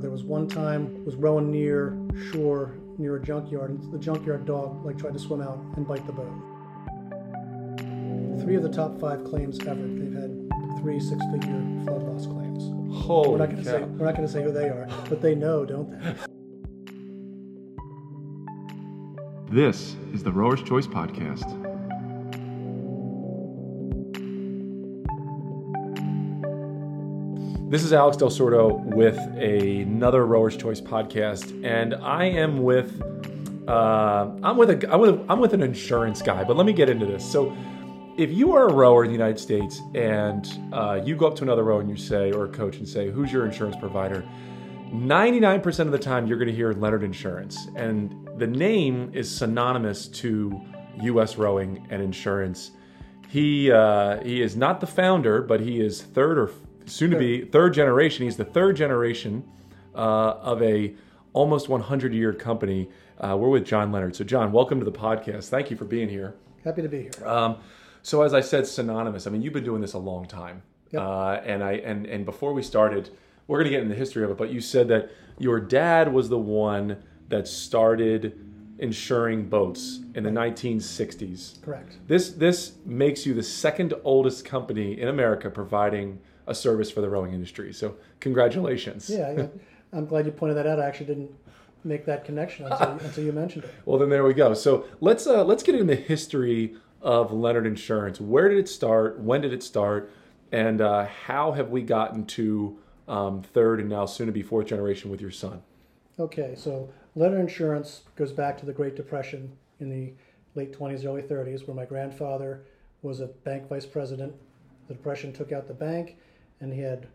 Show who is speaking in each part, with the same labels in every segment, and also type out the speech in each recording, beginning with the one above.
Speaker 1: There was one time was rowing near shore near a junkyard, and the junkyard dog like tried to swim out and bite the boat. Three of the top five claims ever. They've had three six-figure flood loss claims.
Speaker 2: Holy
Speaker 1: We're not going to
Speaker 2: cow.
Speaker 1: say we're not going to say who they are, but they know, don't they?
Speaker 2: This is the Rower's Choice Podcast. This is Alex Del Sordo with another Rower's Choice podcast, and I am with uh, I'm with a I'm with a, I'm with an insurance guy. But let me get into this. So, if you are a rower in the United States and uh, you go up to another rower and you say, or a coach and say, "Who's your insurance provider?" 99% of the time you're going to hear Leonard Insurance and the name is synonymous to US rowing and insurance. He uh, he is not the founder, but he is third or soon to be third generation. He's the third generation uh, of a almost 100 year company. Uh, we're with John Leonard. So John, welcome to the podcast. Thank you for being here.
Speaker 1: Happy to be here.
Speaker 2: Um, so as I said, synonymous. I mean, you've been doing this a long time, uh, and I and and before we started, we're going to get into the history of it. But you said that your dad was the one that started insuring boats in the 1960s.
Speaker 1: Correct.
Speaker 2: This this makes you the second oldest company in America providing a service for the rowing industry. So congratulations.
Speaker 1: Yeah, I'm glad you pointed that out. I actually didn't make that connection until, until you mentioned it.
Speaker 2: Well, then there we go. So let's uh, let's get into the history of Leonard Insurance. Where did it start? When did it start? And uh, how have we gotten to um, third and now soon to be fourth generation with your son?
Speaker 1: Okay, so Leonard Insurance goes back to the Great Depression in the late 20s, early 30s, where my grandfather was a bank vice president. The Depression took out the bank, and he had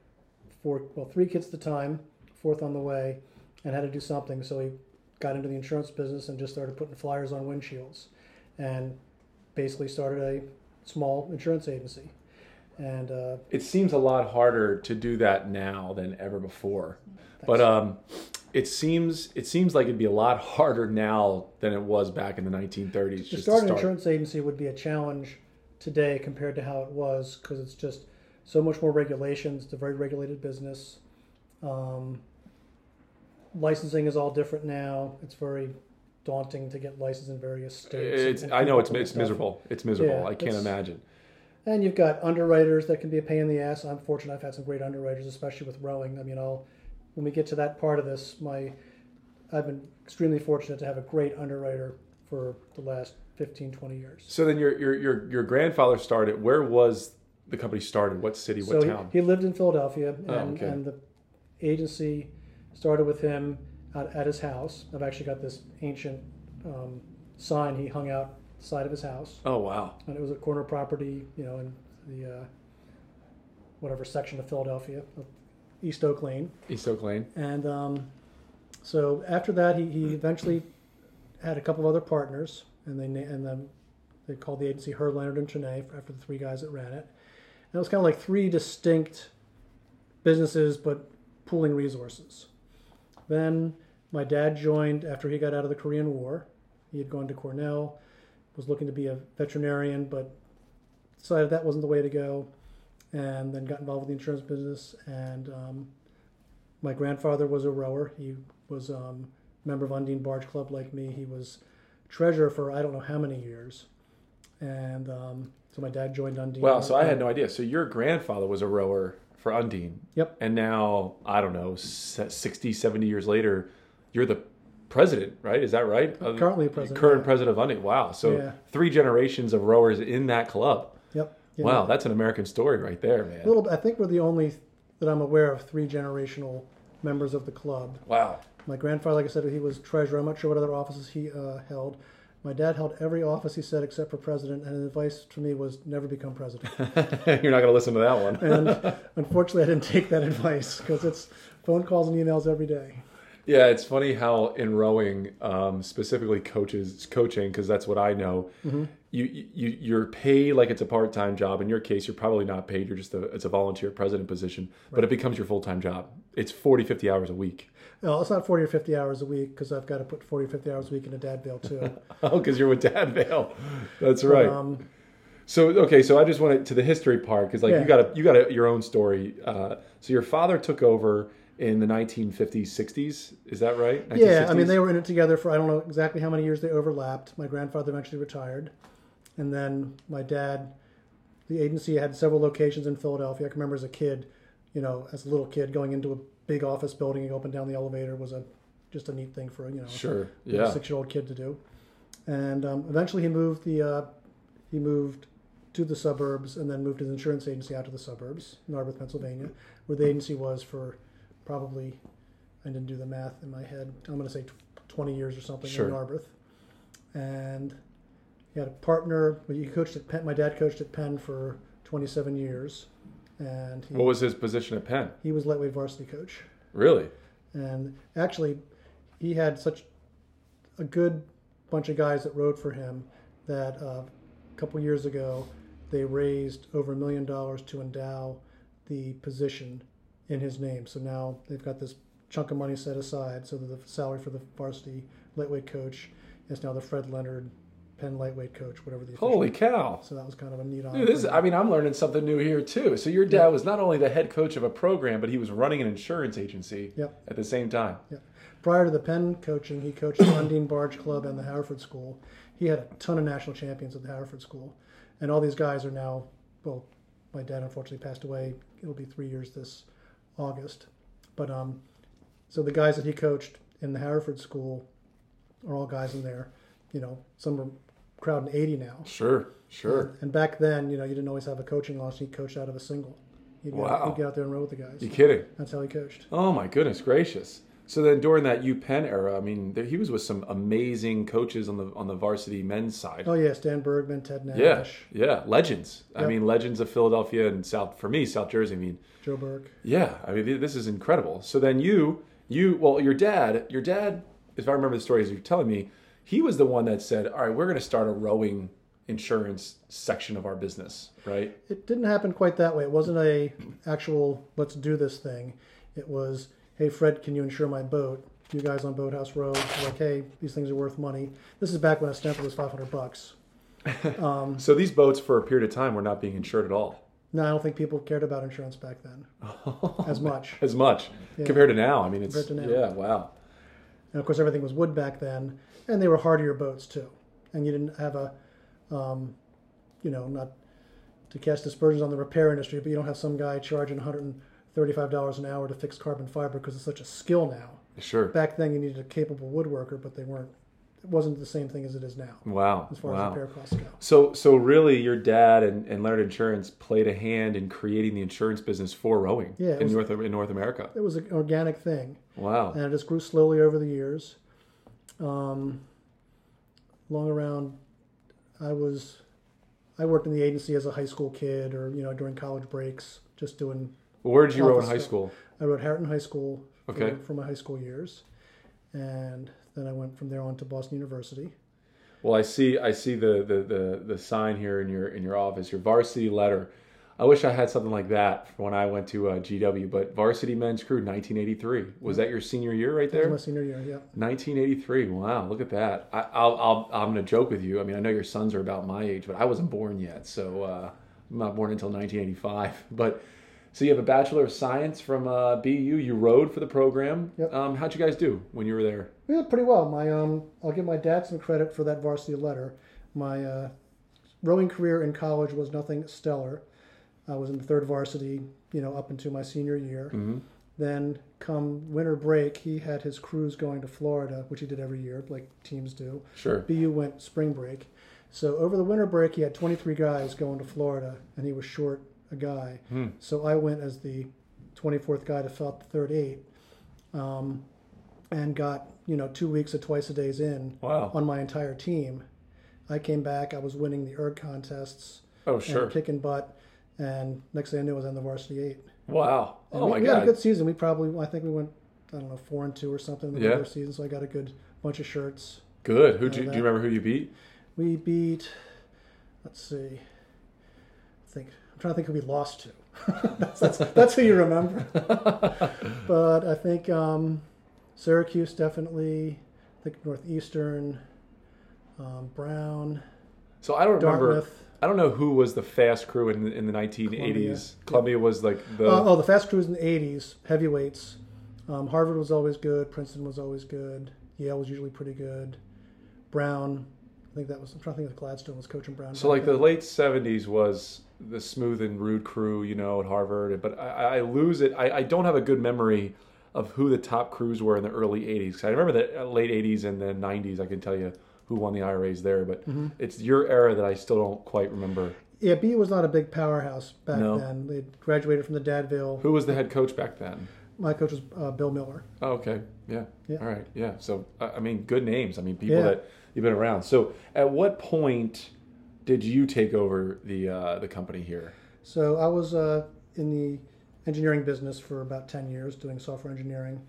Speaker 1: four, well, three kids at the time, fourth on the way, and had to do something. So he got into the insurance business and just started putting flyers on windshields, and basically started a small insurance agency. And uh,
Speaker 2: It seems a lot harder to do that now than ever before, but um, it seems it seems like it'd be a lot harder now than it was back in the 1930s.
Speaker 1: to
Speaker 2: Just
Speaker 1: start an
Speaker 2: to start.
Speaker 1: insurance agency would be a challenge today compared to how it was because it's just so much more regulations. It's a very regulated business. Um, licensing is all different now. It's very daunting to get licensed in various states.
Speaker 2: It's,
Speaker 1: and
Speaker 2: I know it's it's
Speaker 1: stuff.
Speaker 2: miserable. It's miserable.
Speaker 1: Yeah,
Speaker 2: I can't imagine.
Speaker 1: And you've got underwriters that can be a pain in the ass. I'm fortunate I've had some great underwriters, especially with rowing. I mean, I'll when we get to that part of this, my I've been extremely fortunate to have a great underwriter for the last 15, 20 years.
Speaker 2: So then your your your your grandfather started. Where was the company started? What city? What
Speaker 1: so
Speaker 2: town?
Speaker 1: He, lived in Philadelphia, and,
Speaker 2: Oh, okay.
Speaker 1: and the agency started with him at, at his house. I've actually got this ancient um, sign he hung out the side of his house,
Speaker 2: oh wow.
Speaker 1: and it was a corner property, you know, in the uh, whatever section of Philadelphia, East Oak Lane.
Speaker 2: East Oak Lane.
Speaker 1: And um, so after that, he, he eventually had a couple of other partners, and they and then they called the agency Herb Leonard and Trene after the three guys that ran it. It was kind of like three distinct businesses, but pooling resources. Then my dad joined after he got out of the Korean War. He had gone to Cornell, was looking to be a veterinarian, but decided that wasn't the way to go, and then got involved with the insurance business. And um, my grandfather was a rower. He was um, a member of Undine Barge Club like me. He was treasurer for I don't know how many years. And um, so my dad joined Undine.
Speaker 2: Wow. So I had no idea. So your grandfather was a rower for Undine.
Speaker 1: Yep.
Speaker 2: And now I don't know, se- 60, 70 years later, you're the president, right? Is that right?
Speaker 1: Currently president,
Speaker 2: Current
Speaker 1: yeah.
Speaker 2: president of Undine. Wow. So
Speaker 1: Yeah.
Speaker 2: three generations of rowers in that club.
Speaker 1: Yep. Yeah.
Speaker 2: Wow, that's an American story right there, man.
Speaker 1: A little. bit- I think we're the only that I'm aware of three generational members of the club.
Speaker 2: Wow.
Speaker 1: My grandfather, like I said, he was treasurer. I'm not sure what other offices he uh, held. My dad held every office he said except for president, and his advice to me was never become president.
Speaker 2: You're not going to listen to that one.
Speaker 1: and unfortunately, I didn't take that advice because it's phone calls and emails every day.
Speaker 2: Yeah, it's funny how in rowing, um, specifically coaches coaching, because that's what I know.
Speaker 1: Mm-hmm.
Speaker 2: You you you're paid like it's a part time job. In your case, you're probably not paid. You're just a it's a volunteer president position, but it becomes your full time job. It's 40, 50 hours a week.
Speaker 1: Well, it's not 40 or 50 hours a week because I've got to put 40 or 50 hours a week into Dad Vale too.
Speaker 2: Oh, because you're with Dad Vale. That's right.
Speaker 1: Um,
Speaker 2: So okay, so I just wanted to to the history part because like
Speaker 1: Yeah.
Speaker 2: you got a you got a, your own story. Uh, so your father took over, in the 1950s, 60s. Is that right?
Speaker 1: Yeah, I mean they were in it together for I don't know exactly how many years they overlapped. My grandfather eventually retired, and then my dad, the agency had several locations in Philadelphia. I can remember as a kid, you know, as a little kid going into a big office building and go up and down the elevator was a just a neat thing for you know
Speaker 2: Sure.
Speaker 1: a
Speaker 2: Yeah.
Speaker 1: six year old kid to do. And um, eventually he moved the uh, he moved to the suburbs and then moved his insurance agency out to the suburbs, Narberth, Pennsylvania, where the agency was for probably I didn't do the math in my head. I'm going to say tw- 20 years or something
Speaker 2: Sure.
Speaker 1: in Narberth. And he had a partner. He coached at Penn. My dad coached at Penn for 27 years, and he,
Speaker 2: What was his position at Penn?
Speaker 1: he was lightweight varsity coach.
Speaker 2: Really?
Speaker 1: And actually, he had such a good bunch of guys that rowed for him that uh, a couple years ago they raised over a million dollars to endow the position in his name. So now they've got this chunk of money set aside so that the salary for the varsity lightweight coach is now the Fred Leonard Penn lightweight coach, whatever the official.
Speaker 2: Holy cow.
Speaker 1: So that was kind of a neat
Speaker 2: Dude, this is, I mean, I'm learning something new here too. So your dad was not only the head coach of a program, but he was running an insurance agency
Speaker 1: Yep.
Speaker 2: at the same time.
Speaker 1: Prior to the Penn coaching, he coached the Undine Barge Club and the Haverford School. He had a ton of national champions at the Haverford School. And all these guys are now, well, my dad unfortunately passed away. It'll be three years this August. But um, so the guys that he coached in the Haverford School are all guys in there. You know, some are crowding 80 now.
Speaker 2: Sure, sure.
Speaker 1: And back then, you know, you didn't always have a coaching launch. He coached out of a single. Get,
Speaker 2: Wow.
Speaker 1: he'd get out there and row with the guys.
Speaker 2: You kidding?
Speaker 1: That's how he coached.
Speaker 2: Oh my goodness gracious! So then, during that U Penn era, I mean, there, he was with some amazing coaches on the on the varsity men's side.
Speaker 1: Oh, yeah, Stan Bergman, Ted Nash,
Speaker 2: yeah, yeah, legends. I mean, legends of Philadelphia and South for me, South Jersey. I mean,
Speaker 1: Joe Burk.
Speaker 2: yeah, I mean, this is incredible. So then you, you, well, your dad, your dad, if I remember the story as you're telling me, he was the one that said, "All right, we're going to start a rowing insurance section of our business." Right?
Speaker 1: It didn't happen quite that way. It wasn't a actual let's do this thing. It was, hey Fred, can you insure my boat? You guys on Boathouse Road were like, hey, these things are worth money. This is back when a Stämpfli was five hundred bucks. Um,
Speaker 2: So these boats, for a period of time, were not being insured at all.
Speaker 1: no, I don't think people cared about insurance back then as much.
Speaker 2: as much
Speaker 1: Yeah.
Speaker 2: compared to now. I mean, it's
Speaker 1: to now.
Speaker 2: yeah, wow.
Speaker 1: And of course, everything was wood back then, and they were hardier boats too. And you didn't have a, um, you know, not to cast aspersions on the repair industry, but you don't have some guy charging one hundred and thirty-five dollars an hour to fix carbon fiber because it's such a skill now.
Speaker 2: Sure.
Speaker 1: back then you needed a capable woodworker, but they weren't. It wasn't the same thing as it is now,
Speaker 2: Wow.
Speaker 1: as far
Speaker 2: wow.
Speaker 1: as repair costs go.
Speaker 2: So, so really, your dad and, and Leonard Insurance played a hand in creating the insurance business for rowing
Speaker 1: Yeah,
Speaker 2: in
Speaker 1: was-
Speaker 2: North in North America.
Speaker 1: It was an organic thing,
Speaker 2: Wow.
Speaker 1: and it just grew slowly over the years. Um, long around, I was, I worked in the agency as a high school kid, or you know during college breaks, just doing.
Speaker 2: Well, where did you row in high school?
Speaker 1: I wrote Harriton High School for,
Speaker 2: Okay.
Speaker 1: for my high school years, and then I went from there on to Boston University.
Speaker 2: Well, I see. I see the, the, the, the sign here in your in your office. Your varsity letter. I wish I had something like that for when I went to uh, GW. But varsity men's crew, 1983. Was that your senior year right
Speaker 1: That was
Speaker 2: there?
Speaker 1: my senior year. Yeah.
Speaker 2: 1983. Wow, look at that. I, I'll, I'll, I'm going to joke with you. I mean, I know your sons are about my age, but I wasn't born yet, so uh, I'm not born until 1985. But so you have a bachelor of science from uh, BU. You rowed for the program.
Speaker 1: Yep.
Speaker 2: Um, how'd you guys do when you were there?
Speaker 1: We did pretty well. My um, I'll give my dad some credit for that varsity letter. My uh, rowing career in college was nothing stellar. I was in the third varsity, you know, up into my senior year.
Speaker 2: Mhm.
Speaker 1: Then, come winter break, he had his crews going to Florida, which he did every year, like teams do.
Speaker 2: Sure.
Speaker 1: BU went spring break. So over the winter break, he had 23 guys going to Florida, and he was short a guy.
Speaker 2: Hmm.
Speaker 1: So I went as the 24th guy to fill out the third eight, um, and got you know two weeks of twice a days in
Speaker 2: Wow.
Speaker 1: on my entire team. I came back. I was winning the erg contests
Speaker 2: Oh, sure.
Speaker 1: and kicking butt. And next thing I knew, I was on the varsity eight.
Speaker 2: Wow.
Speaker 1: And
Speaker 2: Oh
Speaker 1: we,
Speaker 2: my
Speaker 1: we had a good season. We probably, I think we went, I don't know, four and two or something in the
Speaker 2: Yeah.
Speaker 1: regular season. So I got a good bunch of shirts.
Speaker 2: Good. Who do you, do you remember who you beat?
Speaker 1: We beat, let's see, I think, I'm trying to think who we lost to. that's, that's, that's who you remember. but I think um, Syracuse definitely, I think Northeastern, um, Brown,
Speaker 2: So I don't remember. I don't know who was the fast crew in the, in the 1980s.
Speaker 1: Columbia.
Speaker 2: Columbia was like the
Speaker 1: Uh, oh, the fast crews in the 80s, heavyweights. Um, Harvard was always good. Princeton was always good. Yale was usually pretty good. Brown, I think that was. I'm trying to think if Gladstone was coaching Brown.
Speaker 2: So like the late '70s was the smooth and rude crew, you know, at Harvard. But I, I lose it. I, I don't have a good memory of who the top crews were in the early '80s. 'Cause I remember the uh, late '80s and the '90s. I can tell you who won the IRAs there, but
Speaker 1: Mm-hmm.
Speaker 2: it's your era that I still don't quite remember.
Speaker 1: Yeah, B was not a big powerhouse back
Speaker 2: No.
Speaker 1: then. They graduated from the Dad Vale.
Speaker 2: Who was the head coach back then?
Speaker 1: My coach was uh, Bill Miller.
Speaker 2: Oh, okay. Yeah.
Speaker 1: Yeah.
Speaker 2: All right. Yeah. So, I mean, good names. I mean, people
Speaker 1: Yeah.
Speaker 2: that you've been around. So, at what point did you take over the uh, the company here?
Speaker 1: So I was uh, in the engineering business for about 10 years doing software engineering.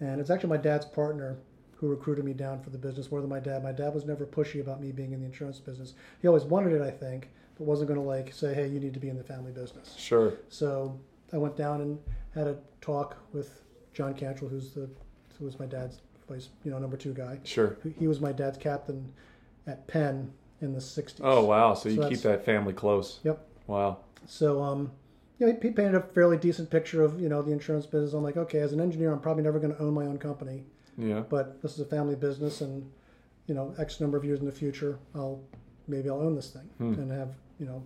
Speaker 1: And it's actually my dad's partner who recruited me down for the business more than my dad. My dad was never pushy about me being in the insurance business. He always wanted it, I think, but wasn't going to like say, hey, you need to be in the family business.
Speaker 2: Sure.
Speaker 1: So I went down and had a talk with John Cantrell, who's the who was my dad's vice, you know, number two guy.
Speaker 2: Sure.
Speaker 1: He- was my dad's captain at Penn in the 60s.
Speaker 2: Oh wow! So you
Speaker 1: So
Speaker 2: keep that family close.
Speaker 1: Yep.
Speaker 2: Wow.
Speaker 1: So, um, you know, he painted a fairly decent picture of, you know, the insurance business. I'm like, okay, as an engineer, I'm probably never going to own my own company,
Speaker 2: Yeah.
Speaker 1: but this is a family business and, you know, X number of years in the future, I'll, maybe I'll own this thing
Speaker 2: Hmm.
Speaker 1: and have, you know,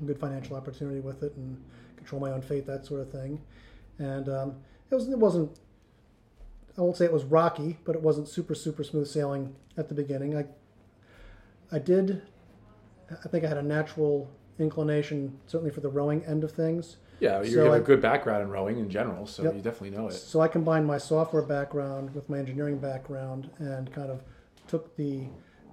Speaker 1: a good financial opportunity with it and control my own fate, that sort of thing. And, um, it was, it wasn't, I won't say it was rocky, but it wasn't super, super smooth sailing at the beginning. I, I did, I think I had a natural inclination, certainly for the rowing end of things.
Speaker 2: Yeah. You
Speaker 1: So
Speaker 2: have a
Speaker 1: I-
Speaker 2: good background in rowing in general, so
Speaker 1: Yep.
Speaker 2: you definitely know it.
Speaker 1: So I combined my software background with my engineering background and kind of took the,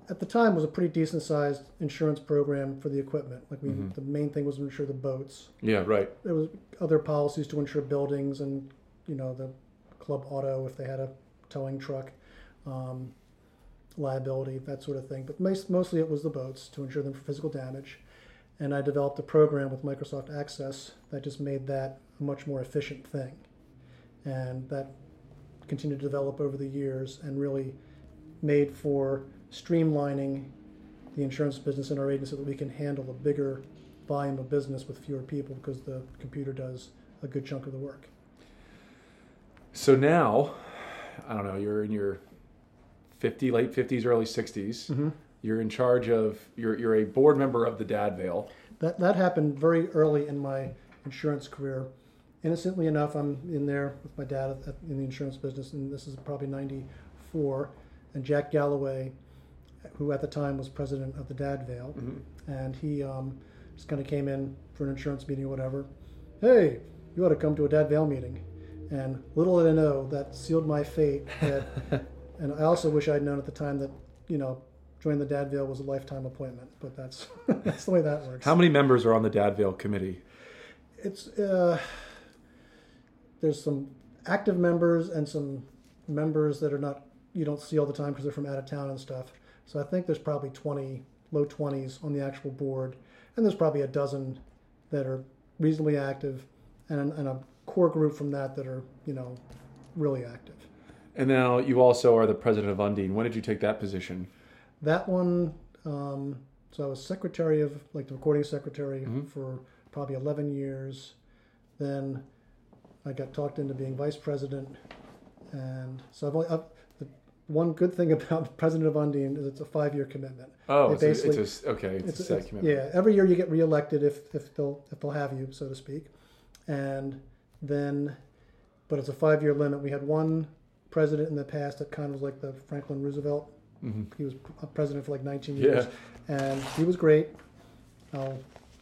Speaker 1: at the time was a pretty decent sized insurance program for the equipment. Like we,
Speaker 2: Mm-hmm.
Speaker 1: the main thing was to insure the boats.
Speaker 2: Yeah. Right.
Speaker 1: There was other policies to insure buildings and, you know, the club auto if they had a towing truck, um, liability, that sort of thing. But most, mostly it was the boats to insure them for physical damage. And I developed a program with Microsoft Access that just made that a much more efficient thing. And that continued to develop over the years and really made for streamlining the insurance business in our agency so that we can handle a bigger volume of business with fewer people because the computer does a good chunk of the work.
Speaker 2: So now, I don't know. You're in your 50, late 50s, early 60s.
Speaker 1: Mm-hmm.
Speaker 2: You're in charge of. You're you're a board member of the Dadvale.
Speaker 1: That that happened very early in my insurance career. Innocently enough, I'm in there with my dad at, in the insurance business, and this is probably '94. And Jack Galloway, who at the time was president of the Dadvale, and he um, just kind of came in for an insurance meeting or whatever. Hey, you ought to come to a Dadvale meeting. And little did I know that sealed my fate. That, and I also wish I'd known at the time that you know joining the Dadvale was a lifetime appointment. But that's that's the way that works.
Speaker 2: How many members are on the Dadvale committee?
Speaker 1: It's uh, there's some active members and some members that are not you don't see all the time because they're from out of town and stuff. So I think there's probably 20 low 20s on the actual board, and there's probably a dozen that are reasonably active, and, and a core group from that that are you know really active.
Speaker 2: And now you also are the president of Undine. When did you take that position?
Speaker 1: That one, um, so I was secretary of, like the recording secretary for probably 11 years. Then I got talked into being vice president. And so I've only, I've, the one good thing about president of Undine is it's a five year commitment.
Speaker 2: Oh, it's a,
Speaker 1: basically-
Speaker 2: it's a okay. It's,
Speaker 1: It's,
Speaker 2: a set
Speaker 1: it's-
Speaker 2: commitment.
Speaker 1: yeah, every year you get reelected if, if they'll if they'll have you, so to speak, and then, but it's a five year limit. We had one president in the past that kind of was like the Franklin Roosevelt.
Speaker 2: Mhm.
Speaker 1: He was a president for like 19
Speaker 2: Yeah.
Speaker 1: years, and he was great. Uh,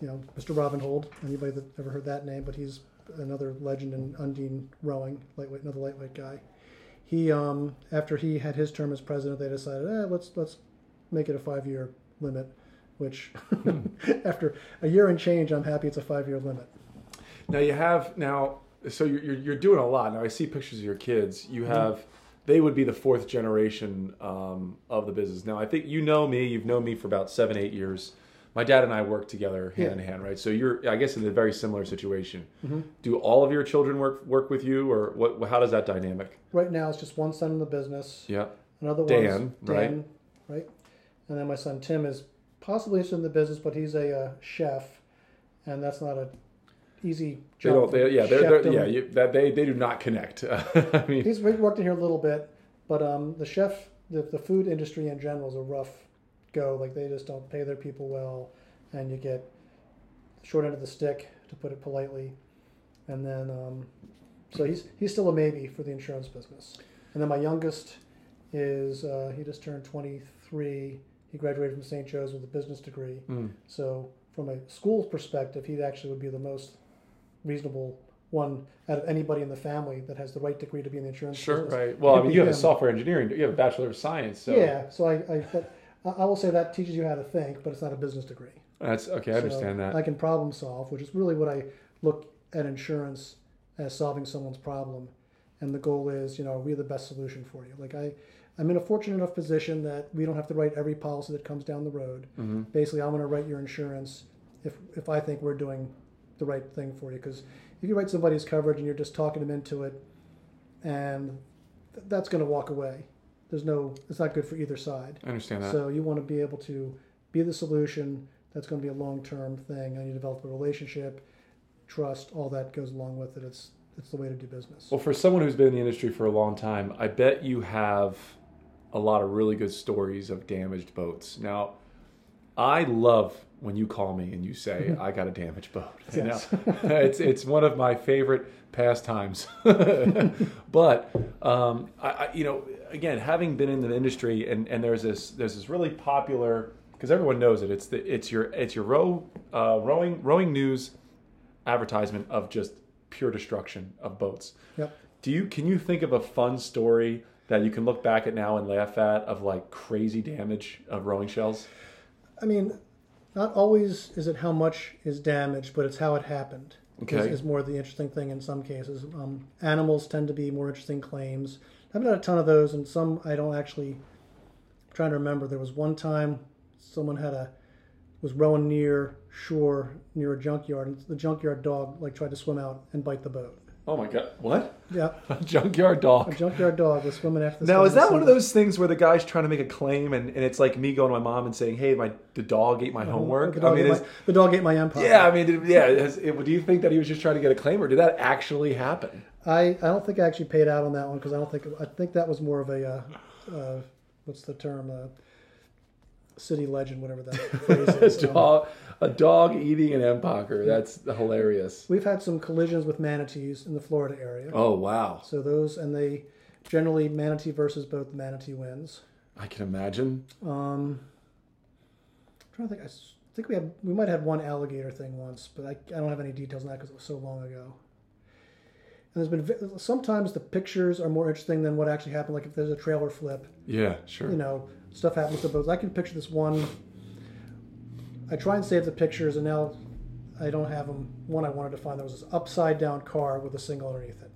Speaker 1: you know, Mr. Robin Hold. Anybody that ever heard that name, but he's another legend in Undine rowing, lightweight, another lightweight guy. He, um, after he had his term as president, they decided, eh, let's let's make it a five year limit. Which, after a year and change, I'm happy it's a five year limit.
Speaker 2: Now you have now. So you're, you're you're doing a lot now. I see pictures of your kids. You have. They would be the fourth generation um, of the business. Now I think you know me. You've known me for about seven, eight years. My dad and I work together hand
Speaker 1: Yeah.
Speaker 2: in hand, right? So you're, I guess, in a very similar situation. Do all of your children work work with you, or what? How does that dynamic?
Speaker 1: Right now, it's just one son in the business.
Speaker 2: Yeah.
Speaker 1: Another
Speaker 2: Dan,
Speaker 1: one's Dan, right? And then my son Tim is possibly interested in the business, but he's a uh, chef, and that's not a easy
Speaker 2: They don't. They, yeah, they're, they're yeah. You, that they they do not connect. I mean,
Speaker 1: He's we worked in here a little bit, but um, the chef, the, the food industry in general is a rough go. Like they just don't pay their people well, and you get short end of the stick, to put it politely. And then, um, so he's he's still a maybe for the insurance business. And then my youngest is uh, he just turned 23. He graduated from St. Joe's with a business degree.
Speaker 2: mm,
Speaker 1: So from a school perspective, he actually would be the most reasonable one out of anybody in the family that has the right degree to be in the insurance
Speaker 2: sure,
Speaker 1: business.
Speaker 2: right. Well, I mean, you have a software engineering. You have a bachelor of science. So
Speaker 1: Yeah, so I, I, but I will say that teaches you how to think, but it's not a business degree.
Speaker 2: that's okay. I
Speaker 1: So
Speaker 2: understand that.
Speaker 1: I can problem solve, which is really what I look at insurance as solving someone's problem, and the goal is, you know, are we the best solution for you? Like I, I'm in a fortunate enough position that we don't have to write every policy that comes down the road.
Speaker 2: hmm
Speaker 1: Basically, I'm going to write your insurance if if I think we're doing the right thing for you. Because if you write somebody's coverage and you're just talking them into it, and th- that's going to walk away. There's no, it's not good for either side.
Speaker 2: I understand that.
Speaker 1: So you want to be able to be the solution. That's going to be a long-term thing, and you develop a relationship, trust, all that goes along with it. It's it's the way to do business.
Speaker 2: Well, for someone who's been in the industry for a long time, I bet you have a lot of really good stories of damaged boats. Now, I love when you call me and you say I got a damaged boat. You know, it's it's one of my favorite pastimes. but um, I, I, you know, again, having been in the industry, and, and there's this there's this really popular because everyone knows it. It's the it's your it's your row uh, rowing rowing news advertisement of just pure destruction of boats.
Speaker 1: Yep.
Speaker 2: Do you can you think of a fun story that you can look back at now and laugh at of like crazy damage of rowing shells?
Speaker 1: I mean, not always is it how much is damaged, but it's how it happened.
Speaker 2: Okay.
Speaker 1: Is, is more the interesting thing in some cases. Um, animals tend to be more interesting claims. I've had a ton of those, and some I don't actually. I'm trying to remember. There was one time someone had a was rowing near shore near a junkyard, and the junkyard dog like tried to swim out and bite the boat.
Speaker 2: Oh my god! What?
Speaker 1: Yeah, A Junkyard
Speaker 2: dog.
Speaker 1: a junkyard dog was swimming after. this
Speaker 2: Now is that
Speaker 1: the
Speaker 2: one of those things where the guy's trying to make a claim and, and it's like me going to my mom and saying, "Hey, my the dog ate my homework."
Speaker 1: The dog,
Speaker 2: I mean,
Speaker 1: ate
Speaker 2: is,
Speaker 1: my, the dog ate my Empacher.
Speaker 2: yeah, I mean, did- yeah. Is, it, do you think that he was just trying to get a claim, or did that actually happen?
Speaker 1: I, I don't think I actually paid out on that one because I don't think I think that was more of a uh, uh, what's the term uh, city legend whatever that phrase
Speaker 2: a
Speaker 1: is. Um,
Speaker 2: dog, a dog eating an empacher. That's hilarious.
Speaker 1: we've had some collisions with manatees in the Florida area.
Speaker 2: Oh wow!
Speaker 1: So those and they generally manatee versus both manatee wins.
Speaker 2: I can imagine.
Speaker 1: Um, I'm trying to think. I think we had we might have had one alligator thing once, but I, I don't have any details on that because it was so long ago. And there's been sometimes the pictures are more interesting than what actually happened. Like if there's a trailer flip,
Speaker 2: Yeah, sure.
Speaker 1: you know, stuff happens to boats. I can picture this one. I try and save the pictures, and now I don't have them. One I wanted to find there was this upside down car with a single underneath it,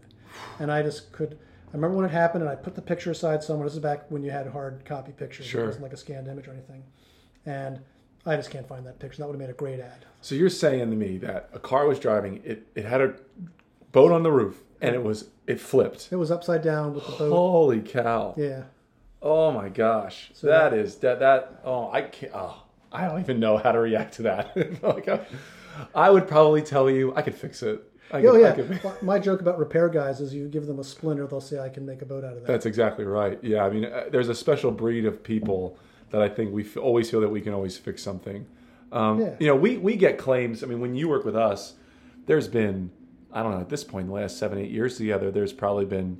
Speaker 1: and I just could. I remember when it happened, and I put the picture aside somewhere. This is back when you had hard copy pictures.
Speaker 2: Sure.
Speaker 1: It wasn't like a scanned image or anything, and I just can't find that picture. That would have made a great ad.
Speaker 2: So you're saying to me that a car was driving, it, it had a boat on the roof, and it was it flipped.
Speaker 1: It was upside down with the boat.
Speaker 2: Holy cow!
Speaker 1: Yeah,
Speaker 2: Oh my gosh,
Speaker 1: So-
Speaker 2: that is that that. Oh, I can't. Oh, I don't even know how to react to that. like, I, I would probably tell you I could fix it. I
Speaker 1: oh
Speaker 2: could-
Speaker 1: yeah.
Speaker 2: could-
Speaker 1: My- joke about repair guys is you give them a splinter, they'll say I can make a boat out of that.
Speaker 2: That's exactly right. Yeah, I mean, uh, there's a special breed of people that I think we f- always feel that we can always fix something. Um,
Speaker 1: Yeah.
Speaker 2: You know, we we get claims. I mean, when you work with us, there's been I don't know at this point in the last seven eight years together, there's probably been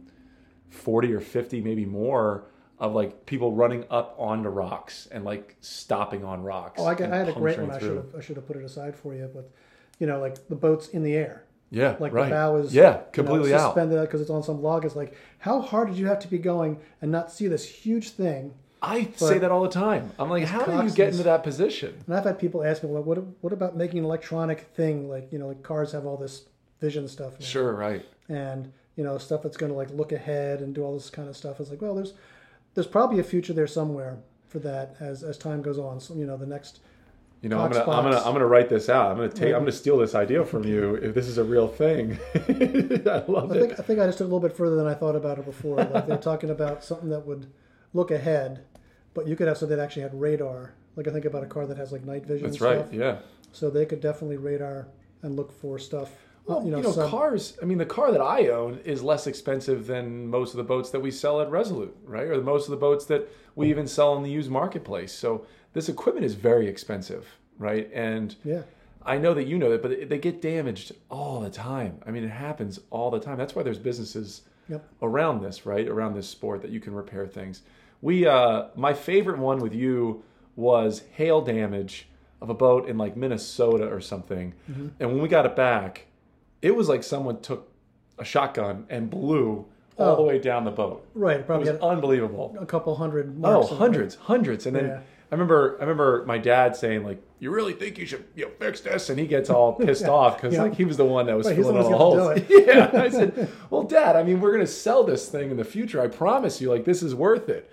Speaker 2: forty or fifty, maybe more. Of like people running up onto rocks and like stopping on rocks.
Speaker 1: Oh, I, got, I had a great one. I should have I should have put it aside for you, but you know, like the boat's in the air,
Speaker 2: Yeah,
Speaker 1: like
Speaker 2: right.
Speaker 1: the bow is
Speaker 2: yeah,
Speaker 1: you know,
Speaker 2: completely out.
Speaker 1: suspended because it's on some log. It's like how hard did you have to be going and not see this huge thing?
Speaker 2: I say that all the time. I'm like, how do you get into that position?
Speaker 1: And I've had people ask me, well, what what about making an electronic thing? Like you know, like cars have all this vision stuff, now.
Speaker 2: Sure, right.
Speaker 1: and you know, stuff that's going to like look ahead and do all this kind of stuff. It's like, well, there's there's probably a future there somewhere for that as as time goes on. So you know, the next
Speaker 2: You know, I'm gonna, I'm gonna. I'm gonna write this out. I'm gonna take. I'm gonna steal this idea from you if this is a real thing. I love
Speaker 1: I
Speaker 2: it.
Speaker 1: think I think I just took a little bit further than I thought about it before. Like they're talking about something that would look ahead, but you could have something that actually had radar. Like I think about a car that has like night vision.
Speaker 2: That's
Speaker 1: and
Speaker 2: right.
Speaker 1: Stuff.
Speaker 2: Yeah.
Speaker 1: So they could definitely radar and look for stuff.
Speaker 2: Well,
Speaker 1: you know,
Speaker 2: you know,
Speaker 1: some-
Speaker 2: cars. I mean, the car that I own is less expensive than most of the boats that we sell at Resolute, right? Or most of the boats that we even sell in the used marketplace. So this equipment is very expensive, right? And
Speaker 1: yeah.
Speaker 2: I know that you know that, but they get damaged all the time. I mean, it happens all the time. That's why there's businesses
Speaker 1: Yep.
Speaker 2: around this, right? Around this sport that you can repair things. We, uh, my favorite one with you was hail damage of a boat in like Minnesota or something.
Speaker 1: Mm-hmm.
Speaker 2: And when we got it back, it was like someone took a shotgun and blew all
Speaker 1: Oh.
Speaker 2: the way down the boat.
Speaker 1: Right.
Speaker 2: It
Speaker 1: Probably
Speaker 2: was unbelievable.
Speaker 1: a couple hundred.
Speaker 2: Oh,
Speaker 1: Marks in it.
Speaker 2: hundreds, hundreds. And then
Speaker 1: Yeah.
Speaker 2: I remember, I remember my dad saying like, "You really think you should, you know, fix this?" And he gets all pissed off because
Speaker 1: Yeah.
Speaker 2: like he was the one that was
Speaker 1: Right,
Speaker 2: filling all the holes. yeah, I said, "Well, Dad, I mean, we're gonna sell this thing in the future. I promise you. Like, this is worth it."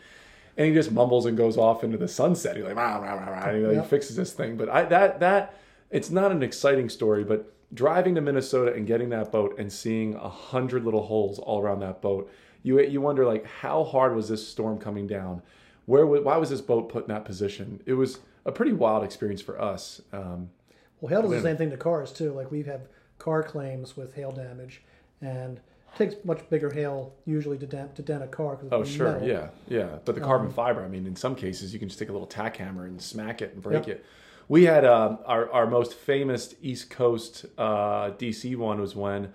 Speaker 2: And he just mumbles and goes off into the sunset. He's like, rah, rah, rah, rah, and he, like,
Speaker 1: Yeah.
Speaker 2: fixes this thing. But I that that it's not an exciting story, but driving to Minnesota and getting that boat and seeing a hundred little holes all around that boat, you you wonder like how hard was this storm coming down? Where why was this boat put in that position? It was a pretty wild experience for us. Um,
Speaker 1: Well, hail does the same thing to cars too. Like we have car claims with hail damage, and it takes much bigger hail usually to dent to dent a car.
Speaker 2: oh sure,
Speaker 1: metal.
Speaker 2: yeah, yeah. But the
Speaker 1: Um,
Speaker 2: carbon fiber, I mean, in some cases you can just take a little tack hammer and smack it and break it. We had um, our our most famous East Coast uh, DC one was when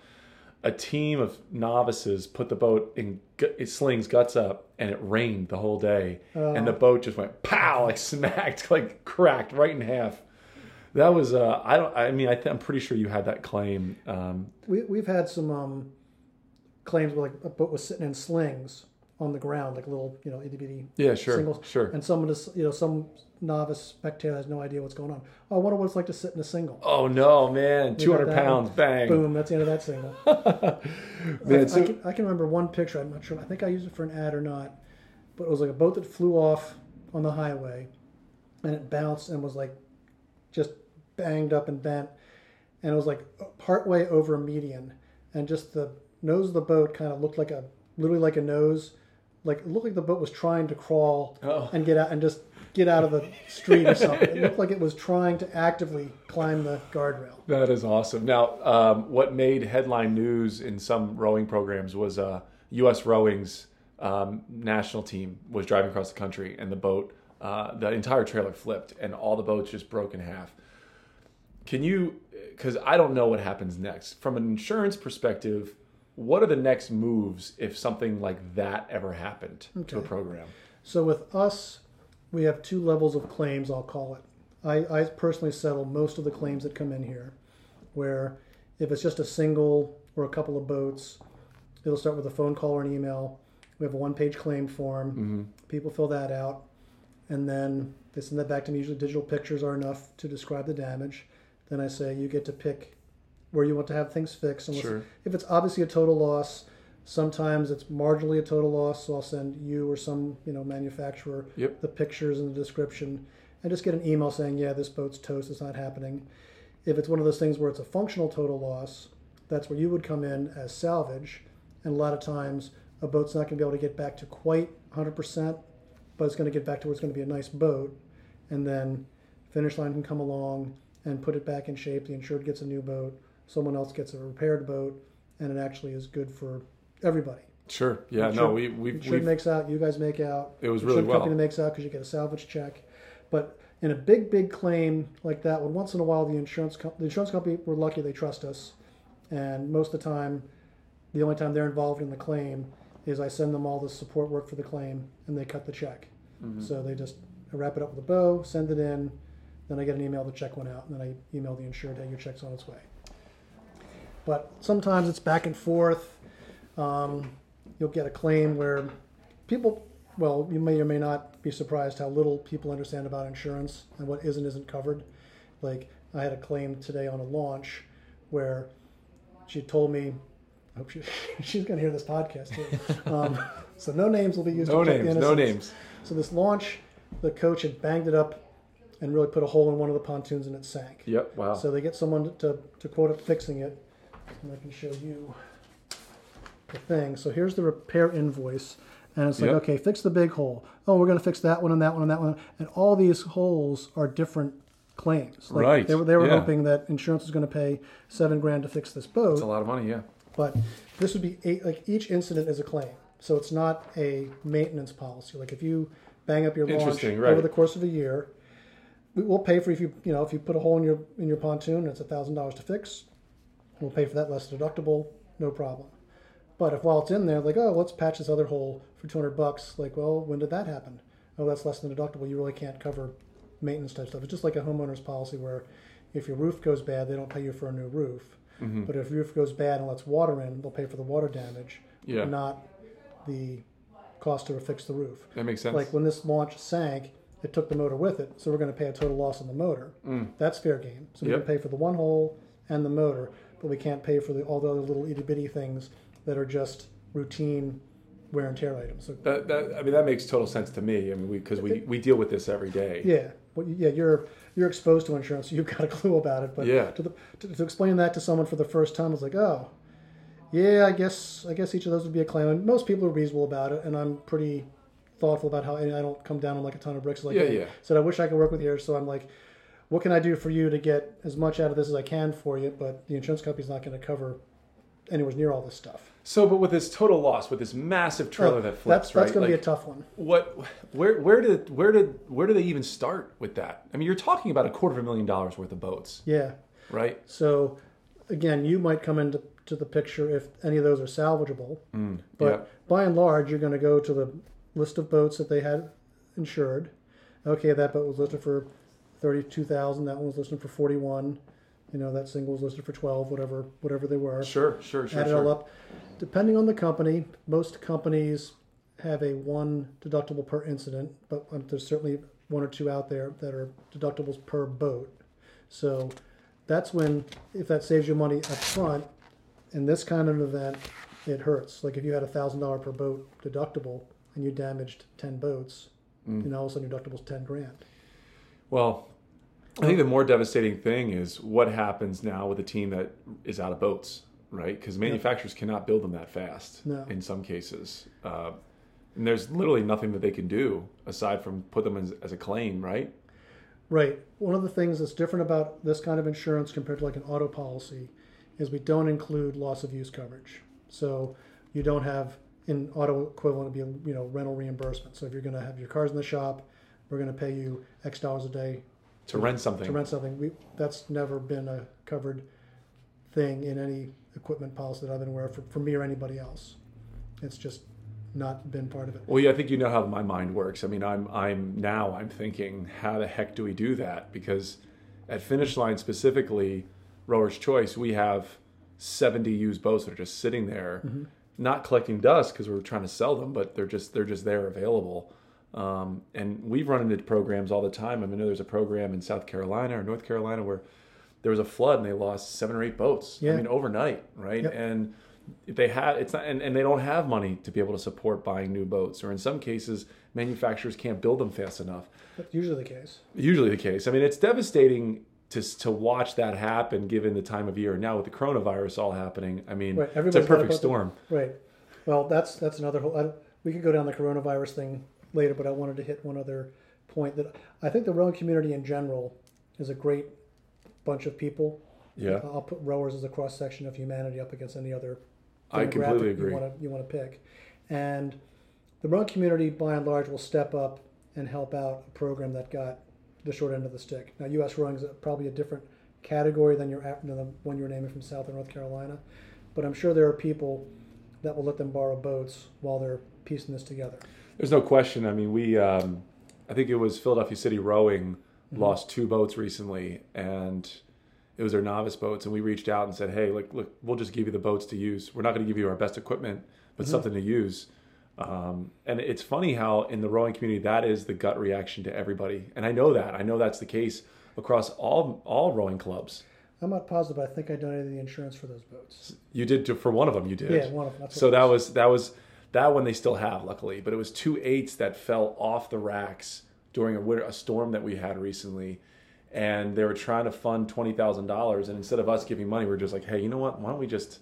Speaker 2: a team of novices put the boat in it slings guts up and it rained the whole day. And the boat just went pow like smacked like cracked right in half. That was uh i don't i mean I th- i'm pretty sure you had that claim um.
Speaker 1: We we've had some um, claims where like a boat was sitting in slings on the ground, like little you know itty bitty
Speaker 2: yeah sure
Speaker 1: singles.
Speaker 2: sure.
Speaker 1: And someone is you know some novice spectator has no idea what's going on. Oh, I wonder what it's like to sit in a single.
Speaker 2: oh no man 200
Speaker 1: that
Speaker 2: pounds bang
Speaker 1: Boom, that's the end of that single.
Speaker 2: man
Speaker 1: I,
Speaker 2: so
Speaker 1: can, I can remember one picture. I'm not sure. I think I used it for an ad or not, but it was like a boat that flew off on the highway, and it bounced and was like just banged up and bent, and it was like partway over a median, and just the nose of the boat kind of looked like a literally like a nose, like it looked like the boat was trying to crawl
Speaker 2: Oh.
Speaker 1: and get out and just get out of the street or something. It looked like it was trying to actively climb the guardrail.
Speaker 2: That is awesome. Now, um, what made headline news in some rowing programs was uh, U.S. Rowing's um, national team was driving across the country, and the boat, uh, the entire trailer flipped, and all the boats just broke in half. Can you? Because I don't know what happens next. From an insurance perspective, what are the next moves if something like that ever happened to a program?
Speaker 1: So with us, we have two levels of claims, I'll call it. I, I personally settle most of the claims that come in here, where if it's just a single or a couple of boats, it'll start with a phone call or an email. We have a one page claim form. Mm-hmm. People fill that out, and then they send that back to me. Usually, digital pictures are enough to describe the damage. Then I say, you get to pick where you want to have things fixed. Unless,
Speaker 2: Sure.
Speaker 1: If it's obviously a total loss, sometimes it's marginally a total loss, so I'll send you or some you know manufacturer
Speaker 2: Yep.
Speaker 1: the pictures and the description, and just get an email saying, yeah, this boat's toast, it's not happening. If it's one of those things where it's a functional total loss, that's where you would come in as salvage, and a lot of times a boat's not going to be able to get back to quite 100%, but it's going to get back to where it's going to be a nice boat, and then finish line can come along and put it back in shape. The insured gets a new boat, someone else gets a repaired boat, and it actually is good for everybody.
Speaker 2: Sure. Yeah. No, we we've,
Speaker 1: Insured
Speaker 2: we've
Speaker 1: makes out, you guys make out.
Speaker 2: It was really well.
Speaker 1: company makes out because you get a salvage check. But in a big, big claim like that one, once in a while the insurance com- the insurance company we're lucky they trust us, and most of the time, the only time they're involved in the claim is I send them all the support work for the claim and they cut the check.
Speaker 2: Mm-hmm.
Speaker 1: So they just I wrap it up with a bow, send it in, then I get an email the check went out, and then I email the insured, hey, your check's on its way. But sometimes it's back and forth. Um, you'll get a claim where people, well, you may or may not be surprised how little people understand about insurance and what is and isn't covered. Like, I had a claim today on a launch where she told me, I hope she, she's going to hear this podcast too. Um, so no names will be used.
Speaker 2: no names. No names.
Speaker 1: So this launch, the coach had banged it up and really put a hole in one of the pontoons and it sank.
Speaker 2: Yep. Wow.
Speaker 1: So they get someone to, to quote it fixing it, and I can show you the thing. So here's the repair invoice, and it's like,
Speaker 2: Yep.
Speaker 1: okay, fix the big hole. Oh, we're going to fix that one and that one and that one, and all these holes are different claims. Like,
Speaker 2: Right,
Speaker 1: They were, they were
Speaker 2: yeah.
Speaker 1: hoping that insurance was going to pay seven grand to fix this boat.
Speaker 2: It's a lot of money, yeah.
Speaker 1: But this would be eight, like each incident is a claim, so it's not a maintenance policy. Like if you bang up your launch
Speaker 2: Interesting,
Speaker 1: over the course of a year, we, we'll pay for if you you know if you put a hole in your in your pontoon and it's a thousand dollars to fix, we'll pay for that less deductible, no problem. But if while it's in there, like oh let's patch this other hole for two hundred bucks, like well when did that happen? Oh that's less than deductible. You really can't cover maintenance type stuff. It's just like a homeowner's policy where if your roof goes bad, they don't pay you for a new roof.
Speaker 2: Mm-hmm.
Speaker 1: But if your roof goes bad and lets water in, they'll pay for the water damage,
Speaker 2: Yeah.
Speaker 1: not the cost to fix the roof.
Speaker 2: That makes sense.
Speaker 1: Like when this launch sank, it took the motor with it, so we're going to pay a total loss on the motor. That's fair game. So we
Speaker 2: Mm. Yep.
Speaker 1: can pay for the one hole and the motor, but we can't pay for the, all the other little itty bitty things that are just routine wear and tear items. So
Speaker 2: that, that, I mean, that makes total sense to me. I mean, because we, we, deal with this every day.
Speaker 1: Yeah, well, yeah, you're you're exposed to insurance, so you've got a clue about it. But
Speaker 2: Yeah.
Speaker 1: to, the, to, to explain that to someone for the first time, it's like, oh, yeah, I guess I guess each of those would be a claim. And most people are reasonable about it, and I'm pretty thoughtful about how I don't come down on like a ton of bricks. Like,
Speaker 2: Yeah, yeah.
Speaker 1: said I wish I could work with you, so I'm like, what can I do for you to get as much out of this as I can for you? But the insurance company's not going to cover anywhere near all this stuff.
Speaker 2: So, but with this total loss, with this massive trailer
Speaker 1: Oh,
Speaker 2: that flips,
Speaker 1: that's
Speaker 2: right?
Speaker 1: that's going to be a tough one.
Speaker 2: what, where, where did, where did, where do they even start with that? I mean, you're talking about a quarter of a million dollars worth of boats,
Speaker 1: Yeah.
Speaker 2: right?
Speaker 1: So, again, you might come into to the picture if any of those are salvageable. Mm, but
Speaker 2: yeah.
Speaker 1: by and large, you're going to go to the list of boats that they had insured. Okay, that boat was listed for thirty-two thousand. That one was listed for forty-one. You know, that single was listed for twelve. Whatever, whatever they were.
Speaker 2: Sure, sure, sure,
Speaker 1: Add it
Speaker 2: sure.
Speaker 1: all up. Depending on the company, most companies have a one deductible per incident, but um, there's certainly one or two out there that are deductibles per boat. So that's when, if that saves you money up front, in this kind of event, it hurts. Like if you had a thousand dollar per boat deductible and you damaged ten boats,
Speaker 2: Mm.
Speaker 1: you know, all of a sudden your deductible's ten grand.
Speaker 2: Well, I think the more devastating thing is what happens now with a team that is out of boats, right? Because manufacturers cannot build them that fast
Speaker 1: No.
Speaker 2: in some cases. Uh, and there's literally nothing that they can do aside from put them as, as a claim, right?
Speaker 1: Right. One of the things that's different about this kind of insurance compared to like an auto policy is we don't include loss of use coverage. So you don't have in auto equivalent to be you know rental reimbursement. So if you're going to have your cars in the shop, we're going to pay you X dollars a day
Speaker 2: To rent something.
Speaker 1: to rent something. We that's never been a covered thing in any equipment policy that I've been aware of for, for me or anybody else. It's just not been part of it.
Speaker 2: Well, yeah, I think you know how my mind works. I mean, I'm I'm now I'm thinking, how the heck do we do that? Because at Finish Line specifically, Rower's Choice, we have 70 used boats that are just sitting there,
Speaker 1: Mm-hmm.
Speaker 2: not collecting dust because we're trying to sell them, but they're just they're just there available. Um, and we've run into programs all the time. I mean, I know there's a program in South Carolina or North Carolina where there was a flood and they lost seven or eight boats.
Speaker 1: Yeah.
Speaker 2: I mean, overnight, right?
Speaker 1: Yep.
Speaker 2: And they have it's not, and, and they don't have money to be able to support buying new boats, or in some cases, manufacturers can't build them fast enough.
Speaker 1: That's usually the case.
Speaker 2: Usually the case. I mean, it's devastating to to watch that happen given the time of year. Now with the coronavirus all happening, I mean,
Speaker 1: Right,
Speaker 2: it's a perfect
Speaker 1: put the-
Speaker 2: storm.
Speaker 1: Right. Well, that's that's another whole. I, we could go down the coronavirus thing later, but I wanted to hit one other point that I think the rowing community in general is a great bunch of people.
Speaker 2: Yeah, uh,
Speaker 1: I'll put rowers as a cross section of humanity up against any other
Speaker 2: I completely agree.
Speaker 1: You want to you want to pick, and the rowing community by and large will step up and help out a program that got the short end of the stick. Now, U.S. rowing is probably a different category than your than the one you were naming from South or North Carolina, but I'm sure there are people that will let them borrow boats while they're piecing this together.
Speaker 2: There's no question. I mean, we, um, I think it was Philadelphia City Rowing
Speaker 1: Mm-hmm.
Speaker 2: lost two boats recently, and it was their novice boats. And we reached out and said, "Hey, look, look, we'll just give you the boats to use. We're not going to give you our best equipment, but
Speaker 1: Mm-hmm.
Speaker 2: something to use." Um, and it's funny how in the rowing community that is the gut reaction to everybody, and I know that. I know that's the case across all all rowing clubs.
Speaker 1: I'm not positive, but I think I donated the insurance for those boats.
Speaker 2: You did to, for one of them. You did.
Speaker 1: Yeah, one of them.
Speaker 2: So that was that was that one they still have, luckily. But it was two eights that fell off the racks during a winter, a storm that we had recently, and they were trying to fund twenty thousand dollars. And instead of us giving money, we are just like, hey, you know what? Why don't we just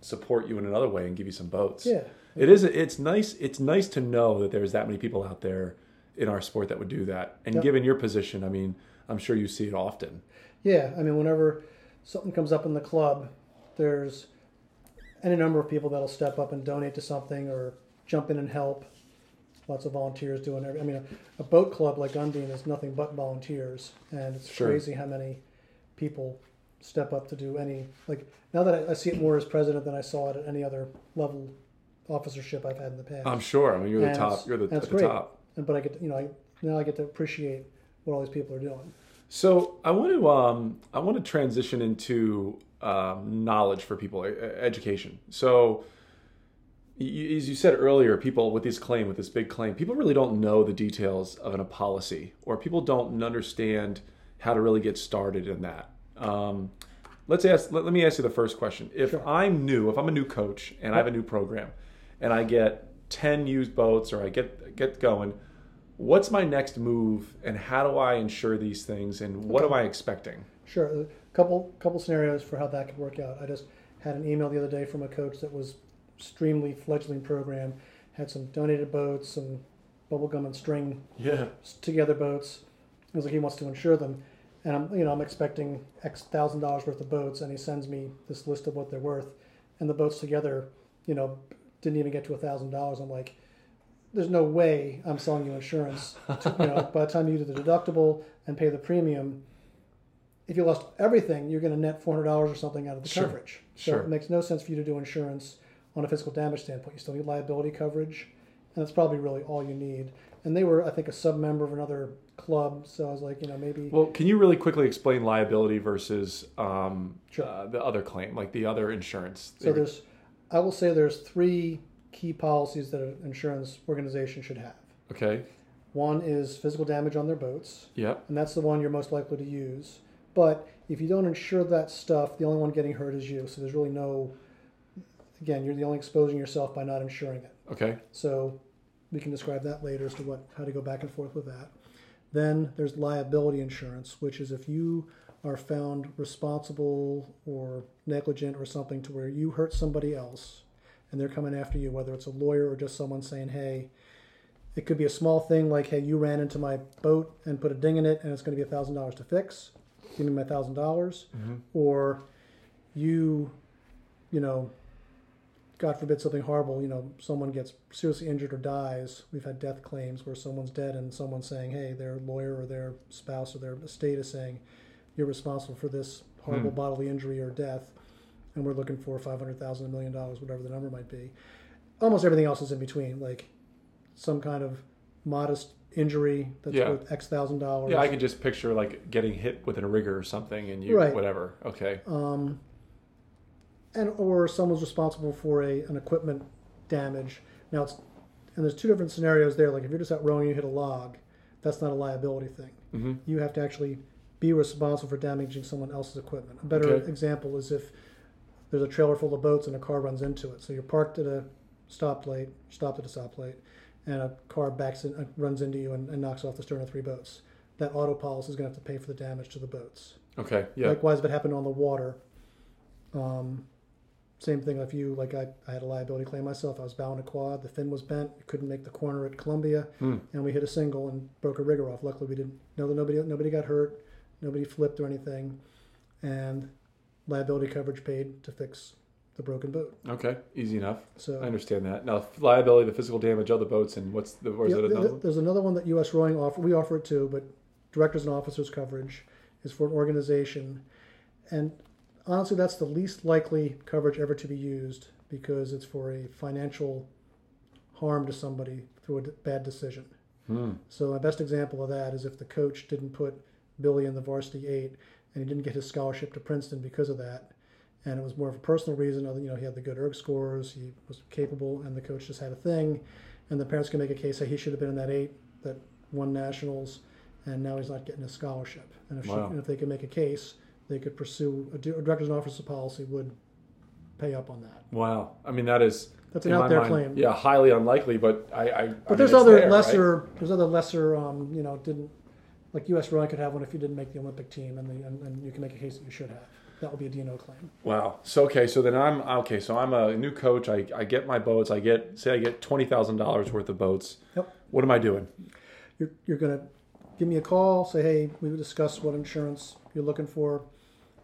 Speaker 2: support you in another way and give you some boats?
Speaker 1: Yeah.
Speaker 2: It is. It's nice. It's nice to know that there's that many people out there in our sport that would do that. And
Speaker 1: Yep.
Speaker 2: given your position, I mean, I'm sure you see it often.
Speaker 1: Yeah, I mean, whenever something comes up in the club, there's any number of people that'll step up and donate to something or jump in and help. Lots of volunteers doing every. I mean, a, a boat club like Undine is nothing but volunteers, and it's
Speaker 2: Sure.
Speaker 1: crazy how many people step up to do any. Like now that I, I see it more as president than I saw it at any other level officership I've had in the past.
Speaker 2: I'm sure. I mean, you're the top. You're the,
Speaker 1: and
Speaker 2: at the
Speaker 1: great.
Speaker 2: top.
Speaker 1: and but I get to, you know I, now I get to appreciate what all these people are doing.
Speaker 2: So I want to um, I want to transition into um, knowledge for people, education. So y- as you said earlier, people with this claim, with this big claim, people really don't know the details of an, a policy, or people don't understand how to really get started in that. Um, let's ask. Let, let me ask you the first question. If
Speaker 1: Sure.
Speaker 2: I'm new, if I'm a new coach and I have a new program, and I get ten used boats, or I get get going, what's my next move and how do I ensure these things and what am I expecting?
Speaker 1: Sure. Couple couple scenarios for how that could work out. I just had an email the other day from a coach that was extremely fledgling program, had some donated boats, some bubblegum and string
Speaker 2: Yeah.
Speaker 1: together boats. It was like he wants to insure them. And I'm you know, I'm expecting X thousand dollars worth of boats and he sends me this list of what they're worth. And the boats together, you know, didn't even get to a thousand dollars. I'm like, there's no way I'm selling you insurance. To, you know, by the time you do the deductible and pay the premium, if you lost everything, you're going to net four hundred dollars or something out of the
Speaker 2: Sure.
Speaker 1: coverage. So
Speaker 2: Sure.
Speaker 1: it makes no sense for you to do insurance on a physical damage standpoint. You still need liability coverage, and that's probably really all you need. And they were, I think, a sub member of another club, so I was like, you know, maybe
Speaker 2: Well, can you really quickly explain liability versus um,
Speaker 1: Sure.
Speaker 2: uh, the other claim, like the other insurance?
Speaker 1: So there's, I will say there's three key policies that an insurance organization should have.
Speaker 2: okay.
Speaker 1: One is physical damage on their boats,
Speaker 2: Yep.
Speaker 1: and that's the one you're most likely to use. But if you don't insure that stuff, the only one getting hurt is you. So there's really no, again, you're the only exposing yourself by not insuring it.
Speaker 2: Okay.
Speaker 1: So we can describe that later as to what how to go back and forth with that. Then there's liability insurance, which is if you are found responsible or negligent or something to where you hurt somebody else and they're coming after you, whether it's a lawyer or just someone saying, hey, it could be a small thing like, hey, you ran into my boat and put a ding in it and it's going to be a thousand dollars to fix. Give me my thousand dollars.
Speaker 2: Mhm.
Speaker 1: Or you, you know, God forbid something horrible, you know, someone gets seriously injured or dies. We've had death claims where someone's dead and someone's saying, hey, their lawyer or their spouse or their estate is saying, you're responsible for this horrible
Speaker 2: Hmm.
Speaker 1: bodily injury or death, and we're looking for five hundred thousand, a million dollars, whatever the number might be. Almost everything else is in between, like some kind of modest injury that's
Speaker 2: Yeah.
Speaker 1: worth X thousand dollars.
Speaker 2: Yeah, I can just picture like getting hit with a rigger or something, and you
Speaker 1: Right.
Speaker 2: whatever. Okay.
Speaker 1: um, and or someone's responsible for a an equipment damage. Now it's and there's two different scenarios there. Like if you're just out rowing, you hit a log, that's not a liability thing.
Speaker 2: hmm
Speaker 1: You have to actually be responsible for damaging someone else's equipment. A better
Speaker 2: Okay.
Speaker 1: example is if there's a trailer full of boats and a car runs into it. So you're parked at a stoplight, stopped at a stoplight, and a car backs in, uh, runs into you and, and knocks off the stern of three boats. That auto policy is going to have to pay for the damage to the boats.
Speaker 2: Okay. Yeah.
Speaker 1: Likewise, if it happened on the water, um, same thing. If you like, I, I had a liability claim myself. I was bound a quad. The fin was bent. Couldn't make the corner at Columbia,
Speaker 2: Hmm.
Speaker 1: and we hit a single and broke a rigger off. Luckily, we didn't. know that nobody nobody got hurt. Nobody flipped or anything, and liability coverage paid to fix the broken boat.
Speaker 2: Okay. Easy enough.
Speaker 1: So
Speaker 2: I understand that. Now, liability, the physical damage of the boats, and what's the where's
Speaker 1: Yeah,
Speaker 2: it another?
Speaker 1: there's another one that U.S. Rowing offer. We offer it too, but directors and officers coverage is for an organization, and honestly, that's the least likely coverage ever to be used because it's for a financial harm to somebody through a bad decision.
Speaker 2: Hmm.
Speaker 1: So my best example of that is if the coach didn't put Billy in the varsity eight, and he didn't get his scholarship to Princeton because of that, and it was more of a personal reason. Other, you know, he had the good erg scores, he was capable, and the coach just had a thing, and the parents can make a case that he should have been in that eight that won nationals, and now he's not getting a scholarship. And if, she, and if they could make a case, they could pursue a, a director's and officer policy would pay up on that.
Speaker 2: Wow. I mean, that is
Speaker 1: That's an out there
Speaker 2: mind,
Speaker 1: claim.
Speaker 2: Yeah, highly unlikely, but I. I
Speaker 1: But there's other lesser, there's other lesser, um, you know, didn't like U.S. rowing could have one if you didn't make the Olympic team, and, the, and, and you can make a case that you should have. That will be a D&O claim.
Speaker 2: Wow. So okay, so then I'm okay. So I'm a new coach. I, I get my boats. I get say I get twenty thousand dollars worth of boats.
Speaker 1: Yep.
Speaker 2: What am I doing?
Speaker 1: You're, you're going to give me a call. Say, hey, we would discuss what insurance you're looking for,